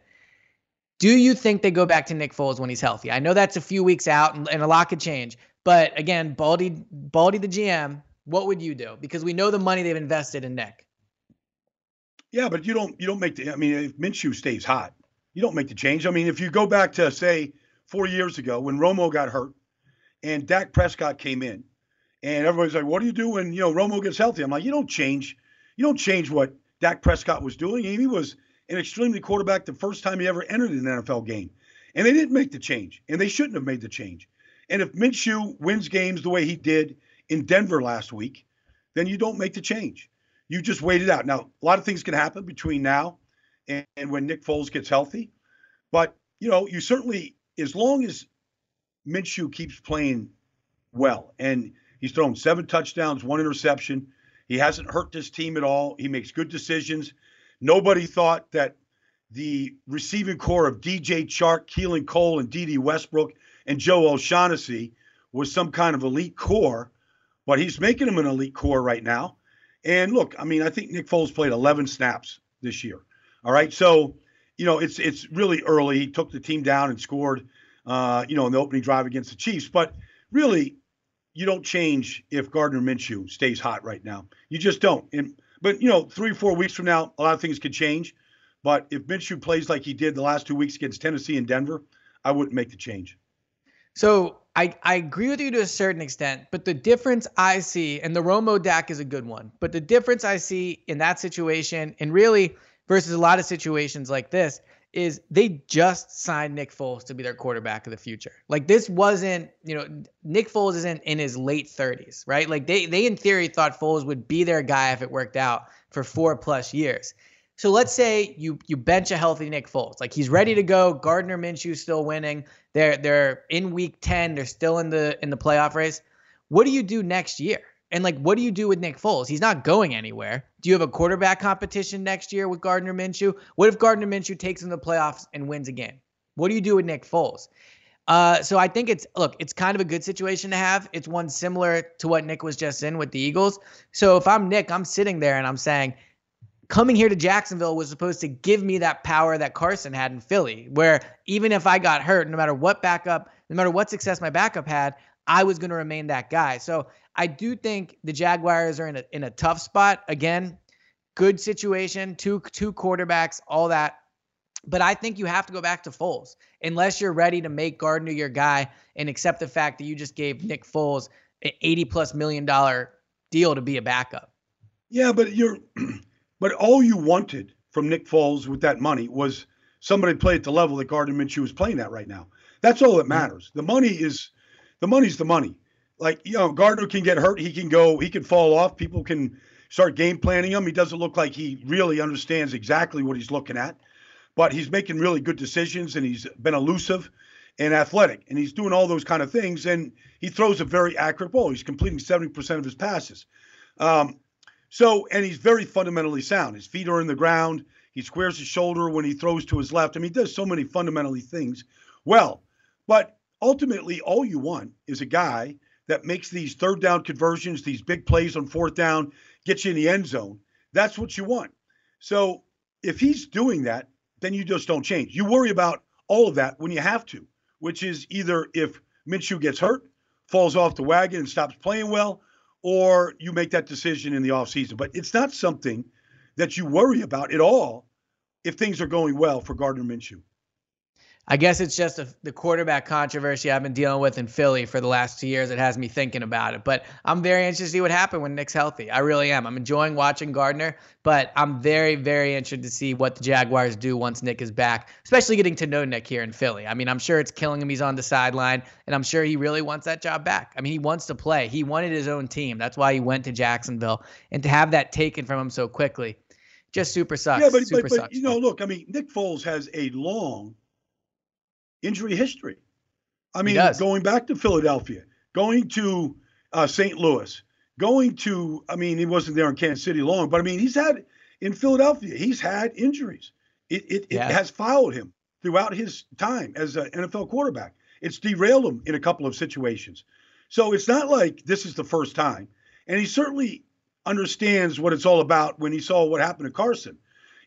Speaker 1: Do you think they go back to Nick Foles when he's healthy? I know that's a few weeks out and, and a lot could change. But again, Baldy, Baldy the GM, what would you do? Because we know the money they've invested in Nick.
Speaker 2: Yeah, but you don't you don't make the. I mean, if Minshew stays hot, you don't make the change. I mean, if you go back to say four years ago when Romo got hurt and Dak Prescott came in, and everybody's like, "What do you do when you know Romo gets healthy?" I'm like, "You don't change. You don't change what Dak Prescott was doing. He was an extremely quarterback the first time he ever entered an NFL game, and they didn't make the change, and they shouldn't have made the change. And if Minshew wins games the way he did in Denver last week, then you don't make the change. You just wait it out. Now, a lot of things can happen between now and, and when Nick Foles gets healthy. But, you know, you certainly, as long as Minshew keeps playing well and he's thrown seven touchdowns, one interception, he hasn't hurt this team at all. He makes good decisions. Nobody thought that the receiving corps of DJ Chark, Keelan Cole, and Dede Westbrook and Joe O'Shaughnessy was some kind of elite corps but he's making him an elite corps right now. And look, I mean, I think Nick Foles played 11 snaps this year. All right, so you know it's it's really early. He took the team down and scored, uh, you know, in the opening drive against the Chiefs. But really, you don't change if Gardner Minshew stays hot right now. You just don't. And but you know, three four weeks from now, a lot of things could change. But if Minshew plays like he did the last two weeks against Tennessee and Denver, I wouldn't make the change.
Speaker 1: So I, I agree with you to a certain extent, but the difference I see, and the Romo Dak is a good one, but the difference I see in that situation, and really versus a lot of situations like this, is they just signed Nick Foles to be their quarterback of the future. Like this wasn't, you know, Nick Foles isn't in his late 30s, right? Like they they in theory thought Foles would be their guy if it worked out for four plus years. So let's say you you bench a healthy Nick Foles, like he's ready to go. Gardner Minshew's still winning. They're they're in week 10. They're still in the in the playoff race. What do you do next year? And like, what do you do with Nick Foles? He's not going anywhere. Do you have a quarterback competition next year with Gardner Minshew? What if Gardner Minshew takes him to the playoffs and wins again? What do you do with Nick Foles? Uh, so I think it's look, it's kind of a good situation to have. It's one similar to what Nick was just in with the Eagles. So if I'm Nick, I'm sitting there and I'm saying, coming here to Jacksonville was supposed to give me that power that Carson had in Philly, where even if I got hurt, no matter what backup, no matter what success my backup had, I was going to remain that guy. So I do think the Jaguars are in a in a tough spot. Again, good situation, two two quarterbacks, all that. But I think you have to go back to Foles unless you're ready to make Gardner your guy and accept the fact that you just gave Nick Foles an 80 plus million dollar deal to be a backup.
Speaker 2: Yeah, but you're but all you wanted from Nick Foles with that money was somebody to play at the level that Gardner Minshew is playing at right now. That's all that matters. The money is the money's the money like you know Gardner can get hurt, he can go, he can fall off. People can start game planning him. He doesn't look like he really understands exactly what he's looking at, but he's making really good decisions and he's been elusive and athletic and he's doing all those kind of things and he throws a very accurate ball. He's completing 70% of his passes. Um, so and he's very fundamentally sound. His feet are in the ground. He squares his shoulder when he throws to his left. I mean, he does so many fundamentally things well. But ultimately, all you want is a guy that makes these third down conversions, these big plays on fourth down, gets you in the end zone. That's what you want. So if he's doing that, then you just don't change. You worry about all of that when you have to, which is either if Minshew gets hurt, falls off the wagon and stops playing well, or you make that decision in the offseason. But it's not something that you worry about at all if things are going well for Gardner Minshew.
Speaker 1: I guess it's just a, the quarterback controversy I've been dealing with in Philly for the last two years that has me thinking about it. But I'm very interested to see what happens when Nick's healthy. I really am. I'm enjoying watching Gardner, but I'm very, very interested to see what the Jaguars do once Nick is back, especially getting to know Nick here in Philly. I mean, I'm sure it's killing him. He's on the sideline, and I'm sure he really wants that job back. I mean, he wants to play. He wanted his own team. That's why he went to Jacksonville. And to have that taken from him so quickly, just super sucks.
Speaker 2: Yeah, but,
Speaker 1: super
Speaker 2: but, but
Speaker 1: sucks.
Speaker 2: you know, look, I mean, Nick Foles has a long injury history. I mean, going back to Philadelphia, going to uh, St. Louis, going to, I mean, he wasn't there in Kansas City long, but I mean, he's had in Philadelphia, he's had injuries. It, it, yeah. it has followed him throughout his time as an NFL quarterback. It's derailed him in a couple of situations. So it's not like this is the first time. And he certainly understands what it's all about when he saw what happened to Carson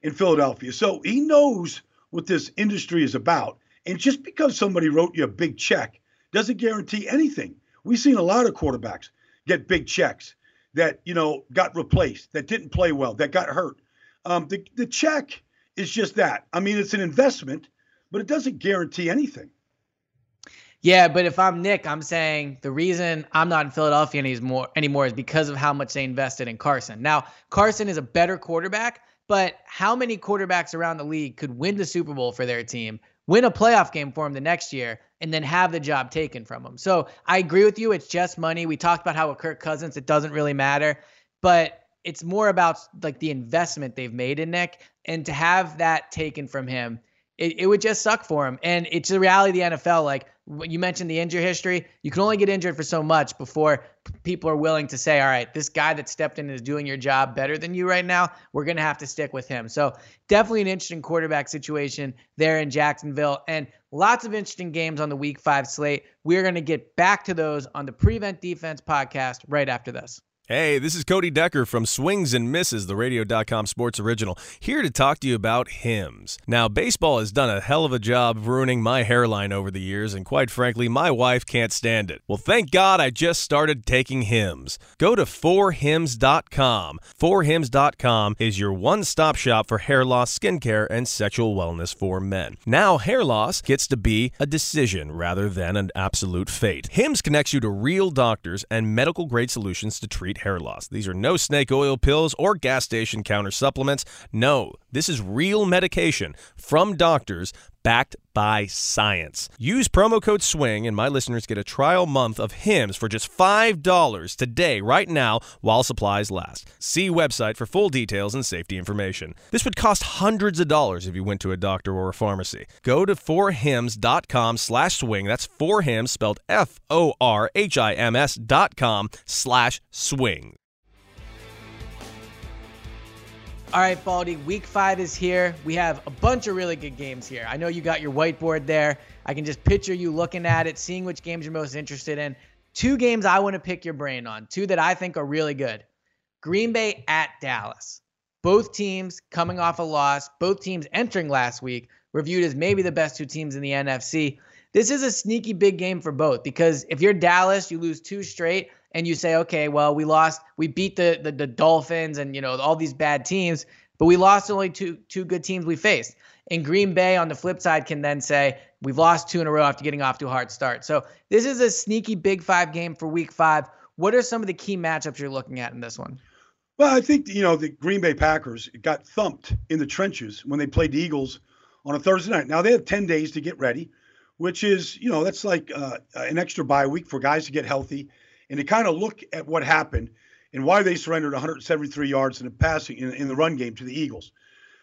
Speaker 2: in Philadelphia. So he knows what this industry is about. And just because somebody wrote you a big check doesn't guarantee anything. We've seen a lot of quarterbacks get big checks that, you know, got replaced, that didn't play well, that got hurt. Um, the, the check is just that. I mean, it's an investment, but it doesn't guarantee anything.
Speaker 1: Yeah, but if I'm Nick, I'm saying the reason I'm not in Philadelphia anymore anymore is because of how much they invested in Carson. Now, Carson is a better quarterback, but how many quarterbacks around the league could win the Super Bowl for their team win a playoff game for him the next year, and then have the job taken from him. So I agree with you. It's just money. We talked about how with Kirk Cousins, it doesn't really matter, but it's more about like the investment they've made in Nick, and to have that taken from him it, it would just suck for him. And it's the reality of the NFL. Like you mentioned the injury history, you can only get injured for so much before people are willing to say, all right, this guy that stepped in is doing your job better than you right now. We're going to have to stick with him. So definitely an interesting quarterback situation there in Jacksonville and lots of interesting games on the week five slate. We're going to get back to those on the Prevent Defense podcast right after this.
Speaker 3: Hey, this is Cody Decker from Swings and Misses, the Radio.com sports original, here to talk to you about Hims. Now, baseball has done a hell of a job of ruining my hairline over the years, and quite frankly, my wife can't stand it. Well, thank God I just started taking Hims. Go to 4hims.com. 4hims.com is your one stop shop for hair loss, skincare, and sexual wellness for men. Now, hair loss gets to be a decision rather than an absolute fate. Hims connects you to real doctors and medical grade solutions to treat hair loss. These are no snake oil pills or gas station counter supplements. No, this is real medication from doctors backed by science. Use promo code SWING, and my listeners get a trial month of Hims for just $5 today, right now, while supplies last. See website for full details and safety information. This would cost hundreds of dollars if you went to a doctor or a pharmacy. Go to forhims.com slash swing. That's for him spelled F-O-R-H-I-M-S dot com slash swing.
Speaker 1: All right, Baldy, week five is here. We have a bunch of really good games here. I know you got your whiteboard there. I can just picture you looking at it, seeing which games you're most interested in. Two games I want to pick your brain on, two that I think are really good. Green Bay at Dallas. Both teams coming off a loss, both teams entering last week, reviewed as maybe the best two teams in the NFC. This is a sneaky big game for both because if you're Dallas, you lose two straight and you say, okay, well, we lost, we beat the, the the, Dolphins and you know all these bad teams, but we lost only two two good teams we faced. And Green Bay on the flip side can then say we've lost two in a row after getting off to a hard start. So this is a sneaky Big Five game for Week Five. What are some of the key matchups you're looking at in this one?
Speaker 2: Well, I think you know the Green Bay Packers got thumped in the trenches when they played the Eagles on a Thursday night. Now they have ten days to get ready, which is you know that's like uh, an extra bye week for guys to get healthy and to kind of look at what happened and why they surrendered 173 yards in the passing in, in the run game to the Eagles.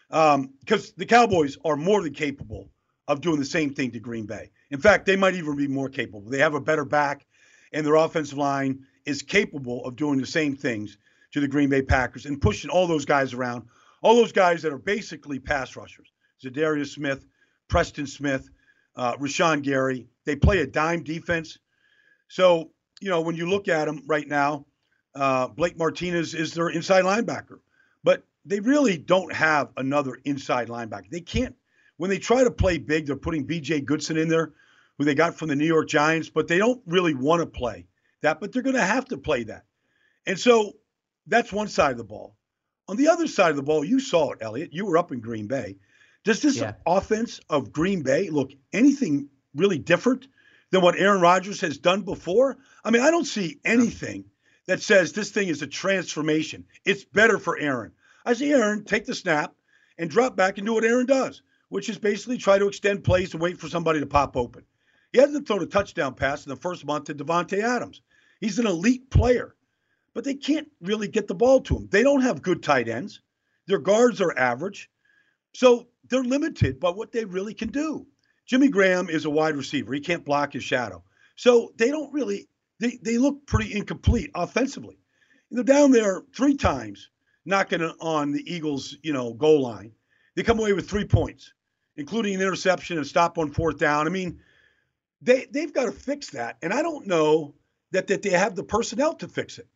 Speaker 2: Because um, the Cowboys are more than capable of doing the same thing to Green Bay. In fact, they might even be more capable. They have a better back, and their offensive line is capable of doing the same things to the Green Bay Packers and pushing all those guys around, all those guys that are basically pass rushers. Za'Darius Smith, Preston Smith, uh, Rashan Gary. They play a dime defense. So you know, when you look at them right now, uh, Blake Martinez is their inside linebacker, but they really don't have another inside linebacker. They can't. When they try to play big, they're putting B.J. Goodson in there, who they got from the New York Giants, but they don't really want to play that. But they're going to have to play that, and so that's one side of the ball. On the other side of the ball, you saw it, Eliot. You were up in Green Bay. Does this yeah. offense of Green Bay look anything really different than what Aaron Rodgers has done before? I mean, I don't see anything that says this thing is a transformation. It's better for Aaron. I see Aaron take the snap and drop back and do what Aaron does, which is basically try to extend plays and wait for somebody to pop open. He hasn't thrown a touchdown pass in the first month to Davante Adams. He's an elite player, but they can't really get the ball to him. They don't have good tight ends. Their guards are average. So they're limited by what they really can do. Jimmy Graham is a wide receiver. He can't block his shadow. So they don't really they, they look pretty incomplete offensively. They're down there three times knocking on the Eagles, you know, goal line. They come away with three points, including an interception and stop on fourth down. I mean, they they've got to fix that, and I don't know that that they have the personnel to fix it.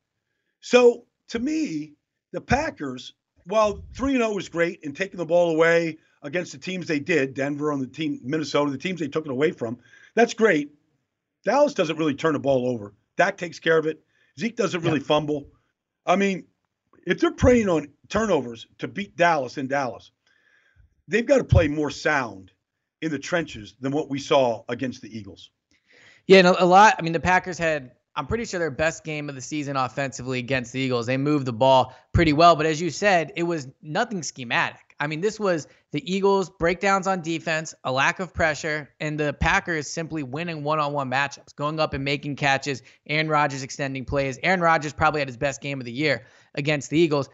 Speaker 2: So to me, the Packers, while three and zero oh is great and taking the ball away against the teams they did, Denver on the team, Minnesota, the teams they took it away from, that's great. Dallas doesn't really turn the ball over. Dak takes care of it. Zeke doesn't really yeah. fumble. I mean, if they're preying on turnovers to beat Dallas in Dallas, they've got to play more sound in the trenches than what we saw against the Eagles.
Speaker 1: Yeah, and a lot. I mean, the Packers had, I'm pretty sure, their best game of the season offensively against the Eagles. They moved the ball pretty well, but as you said, it was nothing schematic. I mean, this was the Eagles' breakdowns on defense, a lack of pressure, and the Packers simply winning one on one matchups, going up and making catches, Aaron Rodgers extending plays. Aaron Rodgers probably had his best game of the year against the Eagles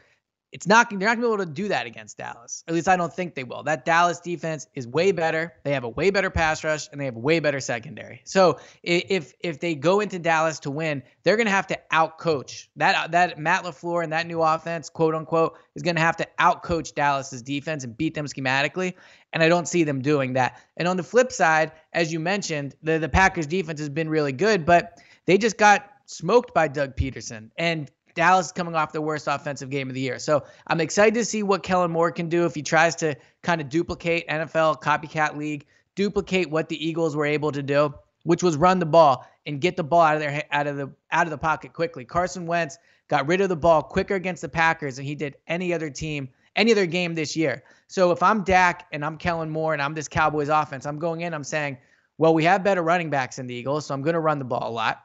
Speaker 1: it's not they're not gonna be able to do that against Dallas. At least I don't think they will. That Dallas defense is way better. They have a way better pass rush and they have way better secondary. So if if they go into Dallas to win, they're gonna have to outcoach that that Matt LaFleur and that new offense, quote unquote, is gonna have to outcoach Dallas's defense and beat them schematically. And I don't see them doing that. And on the flip side, as you mentioned, the the Packers defense has been really good, but they just got smoked by Doug Pederson. And Dallas is coming off their worst offensive game of the year. So I'm excited to see what Kellen Moore can do if he tries to kind of duplicate NFL copycat league, duplicate what the Eagles were able to do, which was run the ball and get the ball out of their out of the out of the pocket quickly. Carson Wentz got rid of the ball quicker against the Packers than he did any other team, any other game this year. So if I'm Dak and I'm Kellen Moore and I'm this Cowboys offense, I'm going in, I'm saying, well, we have better running backs than the Eagles, so I'm going to run the ball a lot.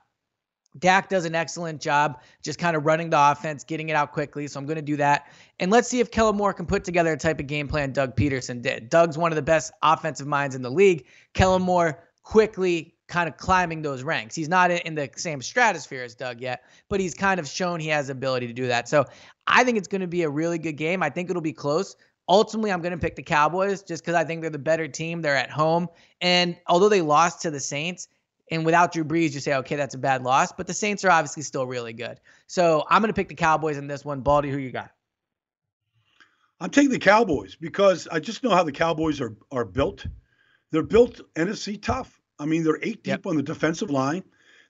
Speaker 1: Dak does an excellent job just kind of running the offense, getting it out quickly. So I'm going to do that. And let's see if Kellen Moore can put together a type of game plan Doug Pederson did. Doug's one of the best offensive minds in the league. Kellen Moore quickly kind of climbing those ranks. He's not in the same stratosphere as Doug yet, but he's kind of shown he has the ability to do that. So I think it's going to be a really good game. I think it'll be close. Ultimately, I'm going to pick the Cowboys just because I think they're the better team. They're at home. And although they lost to the Saints, and without Drew Brees, you say, okay, that's a bad loss. But the Saints are obviously still really good. So I'm going to pick the Cowboys in this one. Baldy, who you got?
Speaker 2: I'm taking the Cowboys because I just know how the Cowboys are are built. They're built NFC tough. I mean, they're eight deep yep. on the defensive line.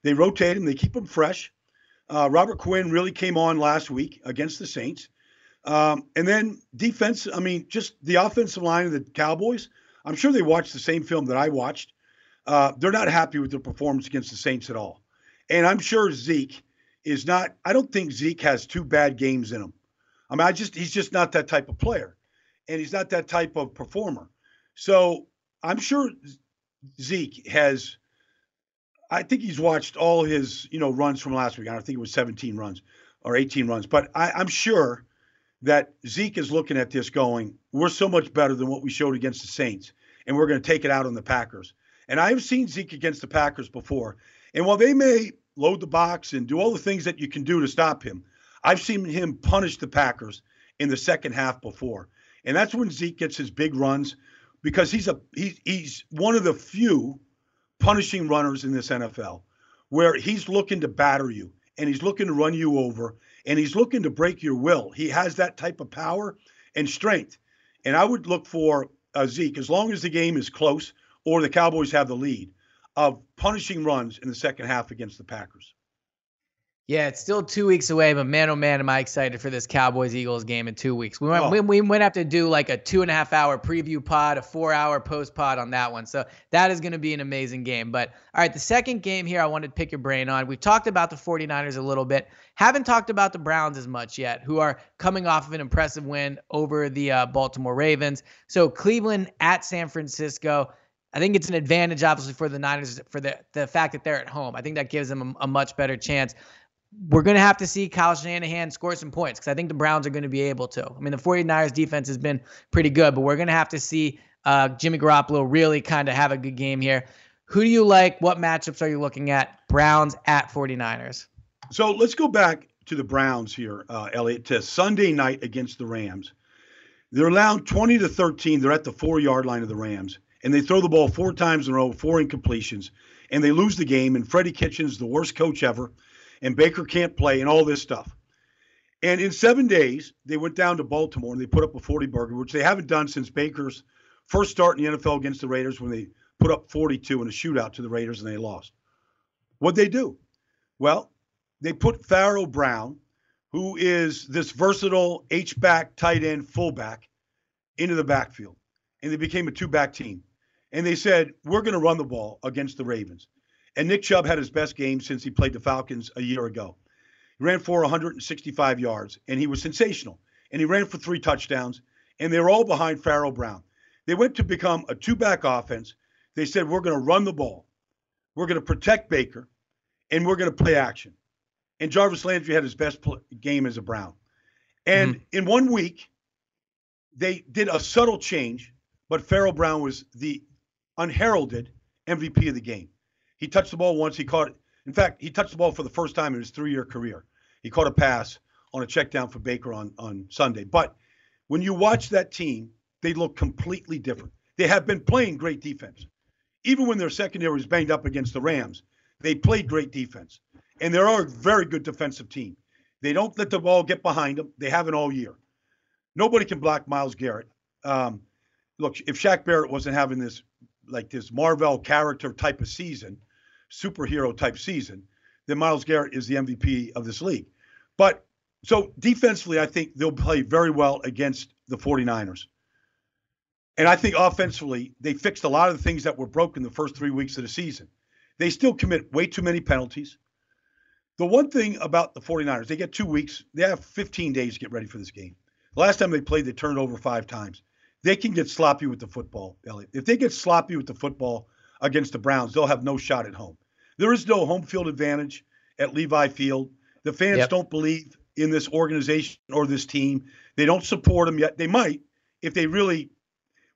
Speaker 2: They rotate them. They keep them fresh. Uh, Robert Quinn really came on last week against the Saints. Um, and then defense, I mean, just the offensive line of the Cowboys. I'm sure they watched the same film that I watched. Uh, they're not happy with their performance against the Saints at all. And I'm sure Zeke is not, I don't think Zeke has two bad games in him. I mean, I just, he's just not that type of player. And he's not that type of performer. So I'm sure Zeke has, I think he's watched all his, you know, runs from last week. I think it was 17 runs or 18 runs. But I, I'm sure that Zeke is looking at this going, we're so much better than what we showed against the Saints. And we're going to take it out on the Packers. And I've seen Zeke against the Packers before. And while they may load the box and do all the things that you can do to stop him, I've seen him punish the Packers in the second half before. And that's when Zeke gets his big runs because he's a he, he's one of the few punishing runners in this NFL where he's looking to batter you and he's looking to run you over and he's looking to break your will. He has that type of power and strength. And I would look for uh, Zeke as long as the game is close or the Cowboys have the lead of punishing runs in the second half against the Packers.
Speaker 1: Yeah, it's still two weeks away, but man, oh man, am I excited for this Cowboys Eagles game in two weeks. We might, oh. we, we might have to do like a two and a half hour preview pod, a four hour post pod on that one. So that is going to be an amazing game. But all right, the second game here I wanted to pick your brain on. We've talked about the 49ers a little bit, haven't talked about the Browns as much yet, who are coming off of an impressive win over the uh, Baltimore Ravens. So Cleveland at San Francisco. I think it's an advantage, obviously, for the Niners for the the fact that they're at home. I think that gives them a, a much better chance. We're going to have to see Kyle Shanahan score some points because I think the Browns are going to be able to. I mean, the 49ers defense has been pretty good, but we're going to have to see uh, Jimmy Garoppolo really kind of have a good game here. Who do you like? What matchups are you looking at? Browns at 49ers.
Speaker 2: So let's go back to the Browns here, uh, Eliot, to Sunday night against the Rams. They're allowed 20 to 13. They're at the four yard line of the Rams and they throw the ball four times in a row, four incompletions, and they lose the game. And Freddie Kitchens, the worst coach ever, and Baker can't play, and all this stuff. And in seven days, they went down to Baltimore and they put up a 40 burger, which they haven't done since Baker's first start in the NFL against the Raiders when they put up 42 in a shootout to the Raiders and they lost. What'd they do? Well, they put Pharaoh Brown, who is this versatile H-back, tight end, fullback, into the backfield. And they became a two-back team and they said, We're going to run the ball against the Ravens. And Nick Chubb had his best game since he played the Falcons a year ago. He ran for 165 yards, and he was sensational. And he ran for three touchdowns, and they were all behind Pharaoh Brown. They went to become a two back offense. They said, We're going to run the ball, we're going to protect Baker, and we're going to play action. And Jarvis Landry had his best game as a Brown. And mm-hmm. in one week, they did a subtle change, but Pharaoh Brown was the unheralded MVP of the game. He touched the ball once. He caught. In fact, he touched the ball for the first time in his three year career. He caught a pass on a check down for Baker on, on Sunday. But when you watch that team, they look completely different. They have been playing great defense. Even when their secondary was banged up against the Rams, they played great defense. And they are a very good defensive team. They don't let the ball get behind them. They haven't all year. Nobody can block Myles Garrett. Um, look, if Shaq Barrett wasn't having this like this Marvel character type of season, superhero type season, then Myles Garrett is the MVP of this league. But So defensively, I think they'll play very well against the 49ers. And I think offensively, they fixed a lot of the things that were broken the first three weeks of the season. They still commit way too many penalties. The one thing about the 49ers, they get two weeks. They have 15 days to get ready for this game. The last time they played, they turned over five times. They can get sloppy with the football, Eliot. If they get sloppy with the football against the Browns, they'll have no shot at home. There is no home field advantage at Levi Field. The fans yep. don't believe in this organization or this team. They don't support them yet. They might if they really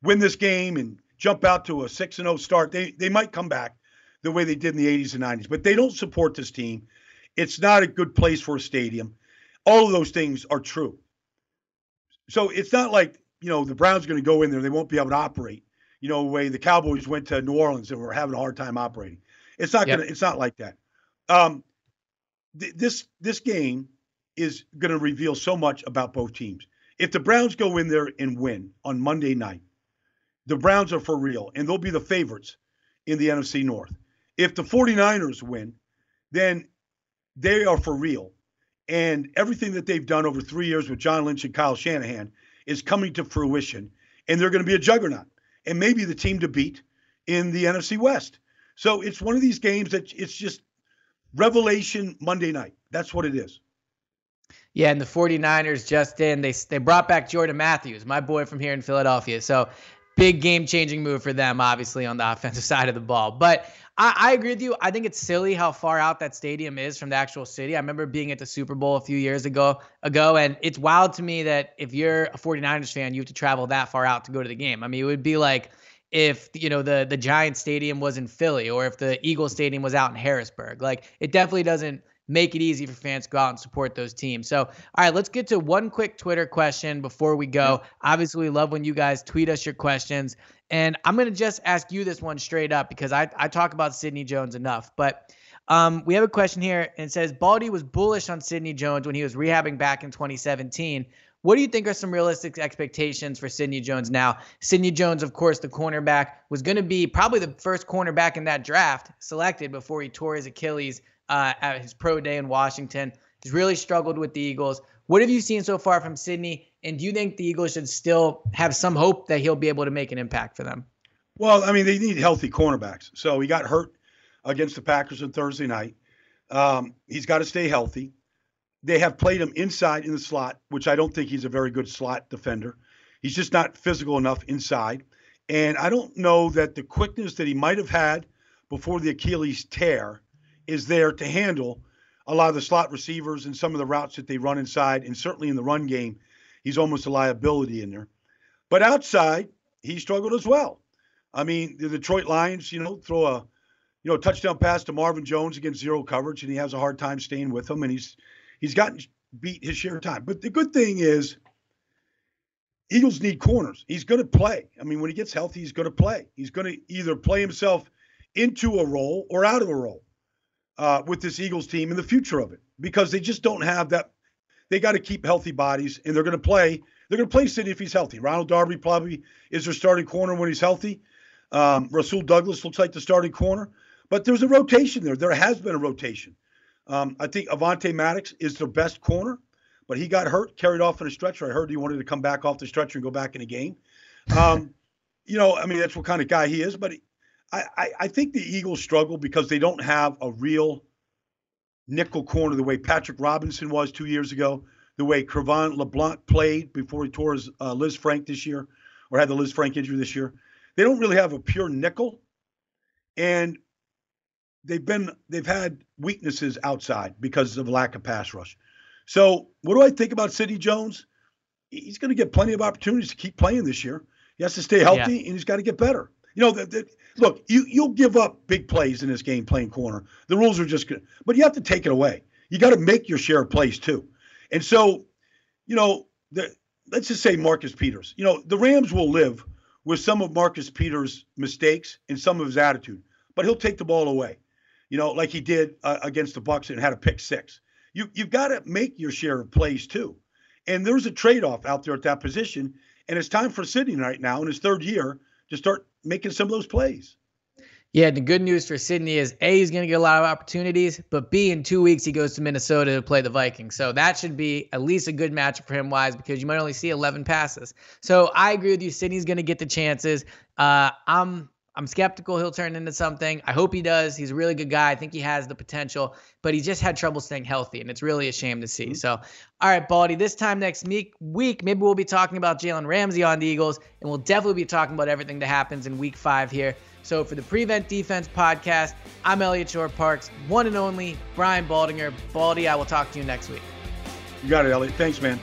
Speaker 2: win this game and jump out to a 6 and 0 start. They they might come back the way they did in the 80s and 90s, but they don't support this team. It's not a good place for a stadium. All of those things are true. So it's not like, you know, the Browns are going to go in there, they won't be able to operate. You know, the way the Cowboys went to New Orleans and were having a hard time operating. It's not yep. going to it's not like that. Um, th- this this game is going to reveal so much about both teams. If the Browns go in there and win on Monday night, the Browns are for real and they'll be the favorites in the NFC North. If the 49ers win, then they are for real. And everything that they've done over three years with John Lynch and Kyle Shanahan is coming to fruition. And they're going to be a juggernaut and maybe the team to beat in the NFC West. So it's one of these games that it's just revelation Monday night. That's what it is.
Speaker 1: Yeah, and the 49ers just in, they they brought back Jordan Matthews, my boy from here in Philadelphia. So big game changing move for them, obviously, on the offensive side of the ball. But I, I, agree with you. I think it's silly how far out that stadium is from the actual city. I remember being at the Super Bowl a few years ago ago, and it's wild to me that if you're a 49ers fan, you have to travel that far out to go to the game. I mean, it would be like if you know the the Giants stadium was in Philly or if the Eagle stadium was out in Harrisburg. Like it definitely doesn't make it easy for fans to go out and support those teams. So, all right, let's get to one quick Twitter question before we go. Obviously, we love when you guys tweet us your questions. And I'm going to just ask you this one straight up because I, I talk about Sidney Jones enough. But um, we have a question here and it says Baldy was bullish on Sidney Jones when he was rehabbing back in 2017. What do you think are some realistic expectations for Sidney Jones now? Sidney Jones, of course, the cornerback, was going to be probably the first cornerback in that draft selected before he tore his Achilles uh, at his pro day in Washington. He's really struggled with the Eagles. What have you seen so far from Sidney? And do you think the Eagles should still have some hope that he'll be able to make an impact for them?
Speaker 2: Well, I mean, they need healthy cornerbacks. So he got hurt against the Packers on Thursday night. Um, he's got to stay healthy. They have played him inside in the slot, which I don't think he's a very good slot defender. He's just not physical enough inside. And I don't know that the quickness that he might have had before the Achilles tear is there to handle a lot of the slot receivers and some of the routes that they run inside, and certainly in the run game, he's almost a liability in there. But outside, he struggled as well. I mean, the Detroit Lions, you know, throw a you know touchdown pass to Marvin Jones against zero coverage, and he has a hard time staying with him, and he's he's gotten beat his share of time. But the good thing is, Eagles need corners. He's going to play. I mean, when he gets healthy, he's going to play. He's going to either play himself into a role or out of a role uh, with this Eagles team and the future of it because they just don't have that. They got to keep healthy bodies, and they're going to play. They're going to play City if he's healthy. Ronald Darby probably is their starting corner when he's healthy. Um, Rasul Douglas looks like the starting corner, but there's a rotation there. There has been a rotation. Um, I think Avonte Maddox is their best corner, but he got hurt, carried off in a stretcher. I heard he wanted to come back off the stretcher and go back in a game. Um, you know, I mean, that's what kind of guy he is. But I, I, think the Eagles struggle because they don't have a real nickel corner the way Patrick Robinson was two years ago, the way Cre'Von LeBlanc played before he tore his uh, Frank this year or had the Lisfranc injury this year. They don't really have a pure nickel, and they've been they've had weaknesses outside because of lack of pass rush. So, what do I think about Sidney Jones? He's going to get plenty of opportunities to keep playing this year. He has to stay healthy, yeah. and he's got to get better. You know, the, the, look, you you'll give up big plays in this game playing corner. The rules are just good, but you have to take it away. You got to make your share of plays too. And so, you know, the, let's just say Marcus Peters. You know, the Rams will live with some of Marcus Peters' mistakes and some of his attitude, but he'll take the ball away. You know, like he did uh, against the Bucs and had a pick six. You you've got to make your share of plays too. And there's a trade-off out there at that position, and it's time for Sidney right now in his third year to start making some of those plays.
Speaker 1: Yeah, the good news for Sidney is A, he's going to get a lot of opportunities, but B, in two weeks, he goes to Minnesota to play the Vikings. So that should be at least a good matchup for him, wise, because you might only see 11 passes. So I agree with you. Sidney's going to get the chances. Uh, I'm I'm skeptical he'll turn into something. I hope he does. He's a really good guy. I think he has the potential, but he just had trouble staying healthy, and it's really a shame to see. Mm-hmm. So, all right, Baldy, this time next week, week maybe we'll be talking about Jalen Ramsey on the Eagles, and we'll definitely be talking about everything that happens in week five here. So, for the Prevent Defense podcast, I'm Eliot Shorr-Parks, one and only Brian Baldinger. Baldy, I will talk to you next week.
Speaker 2: You got it, Eliot. Thanks, man.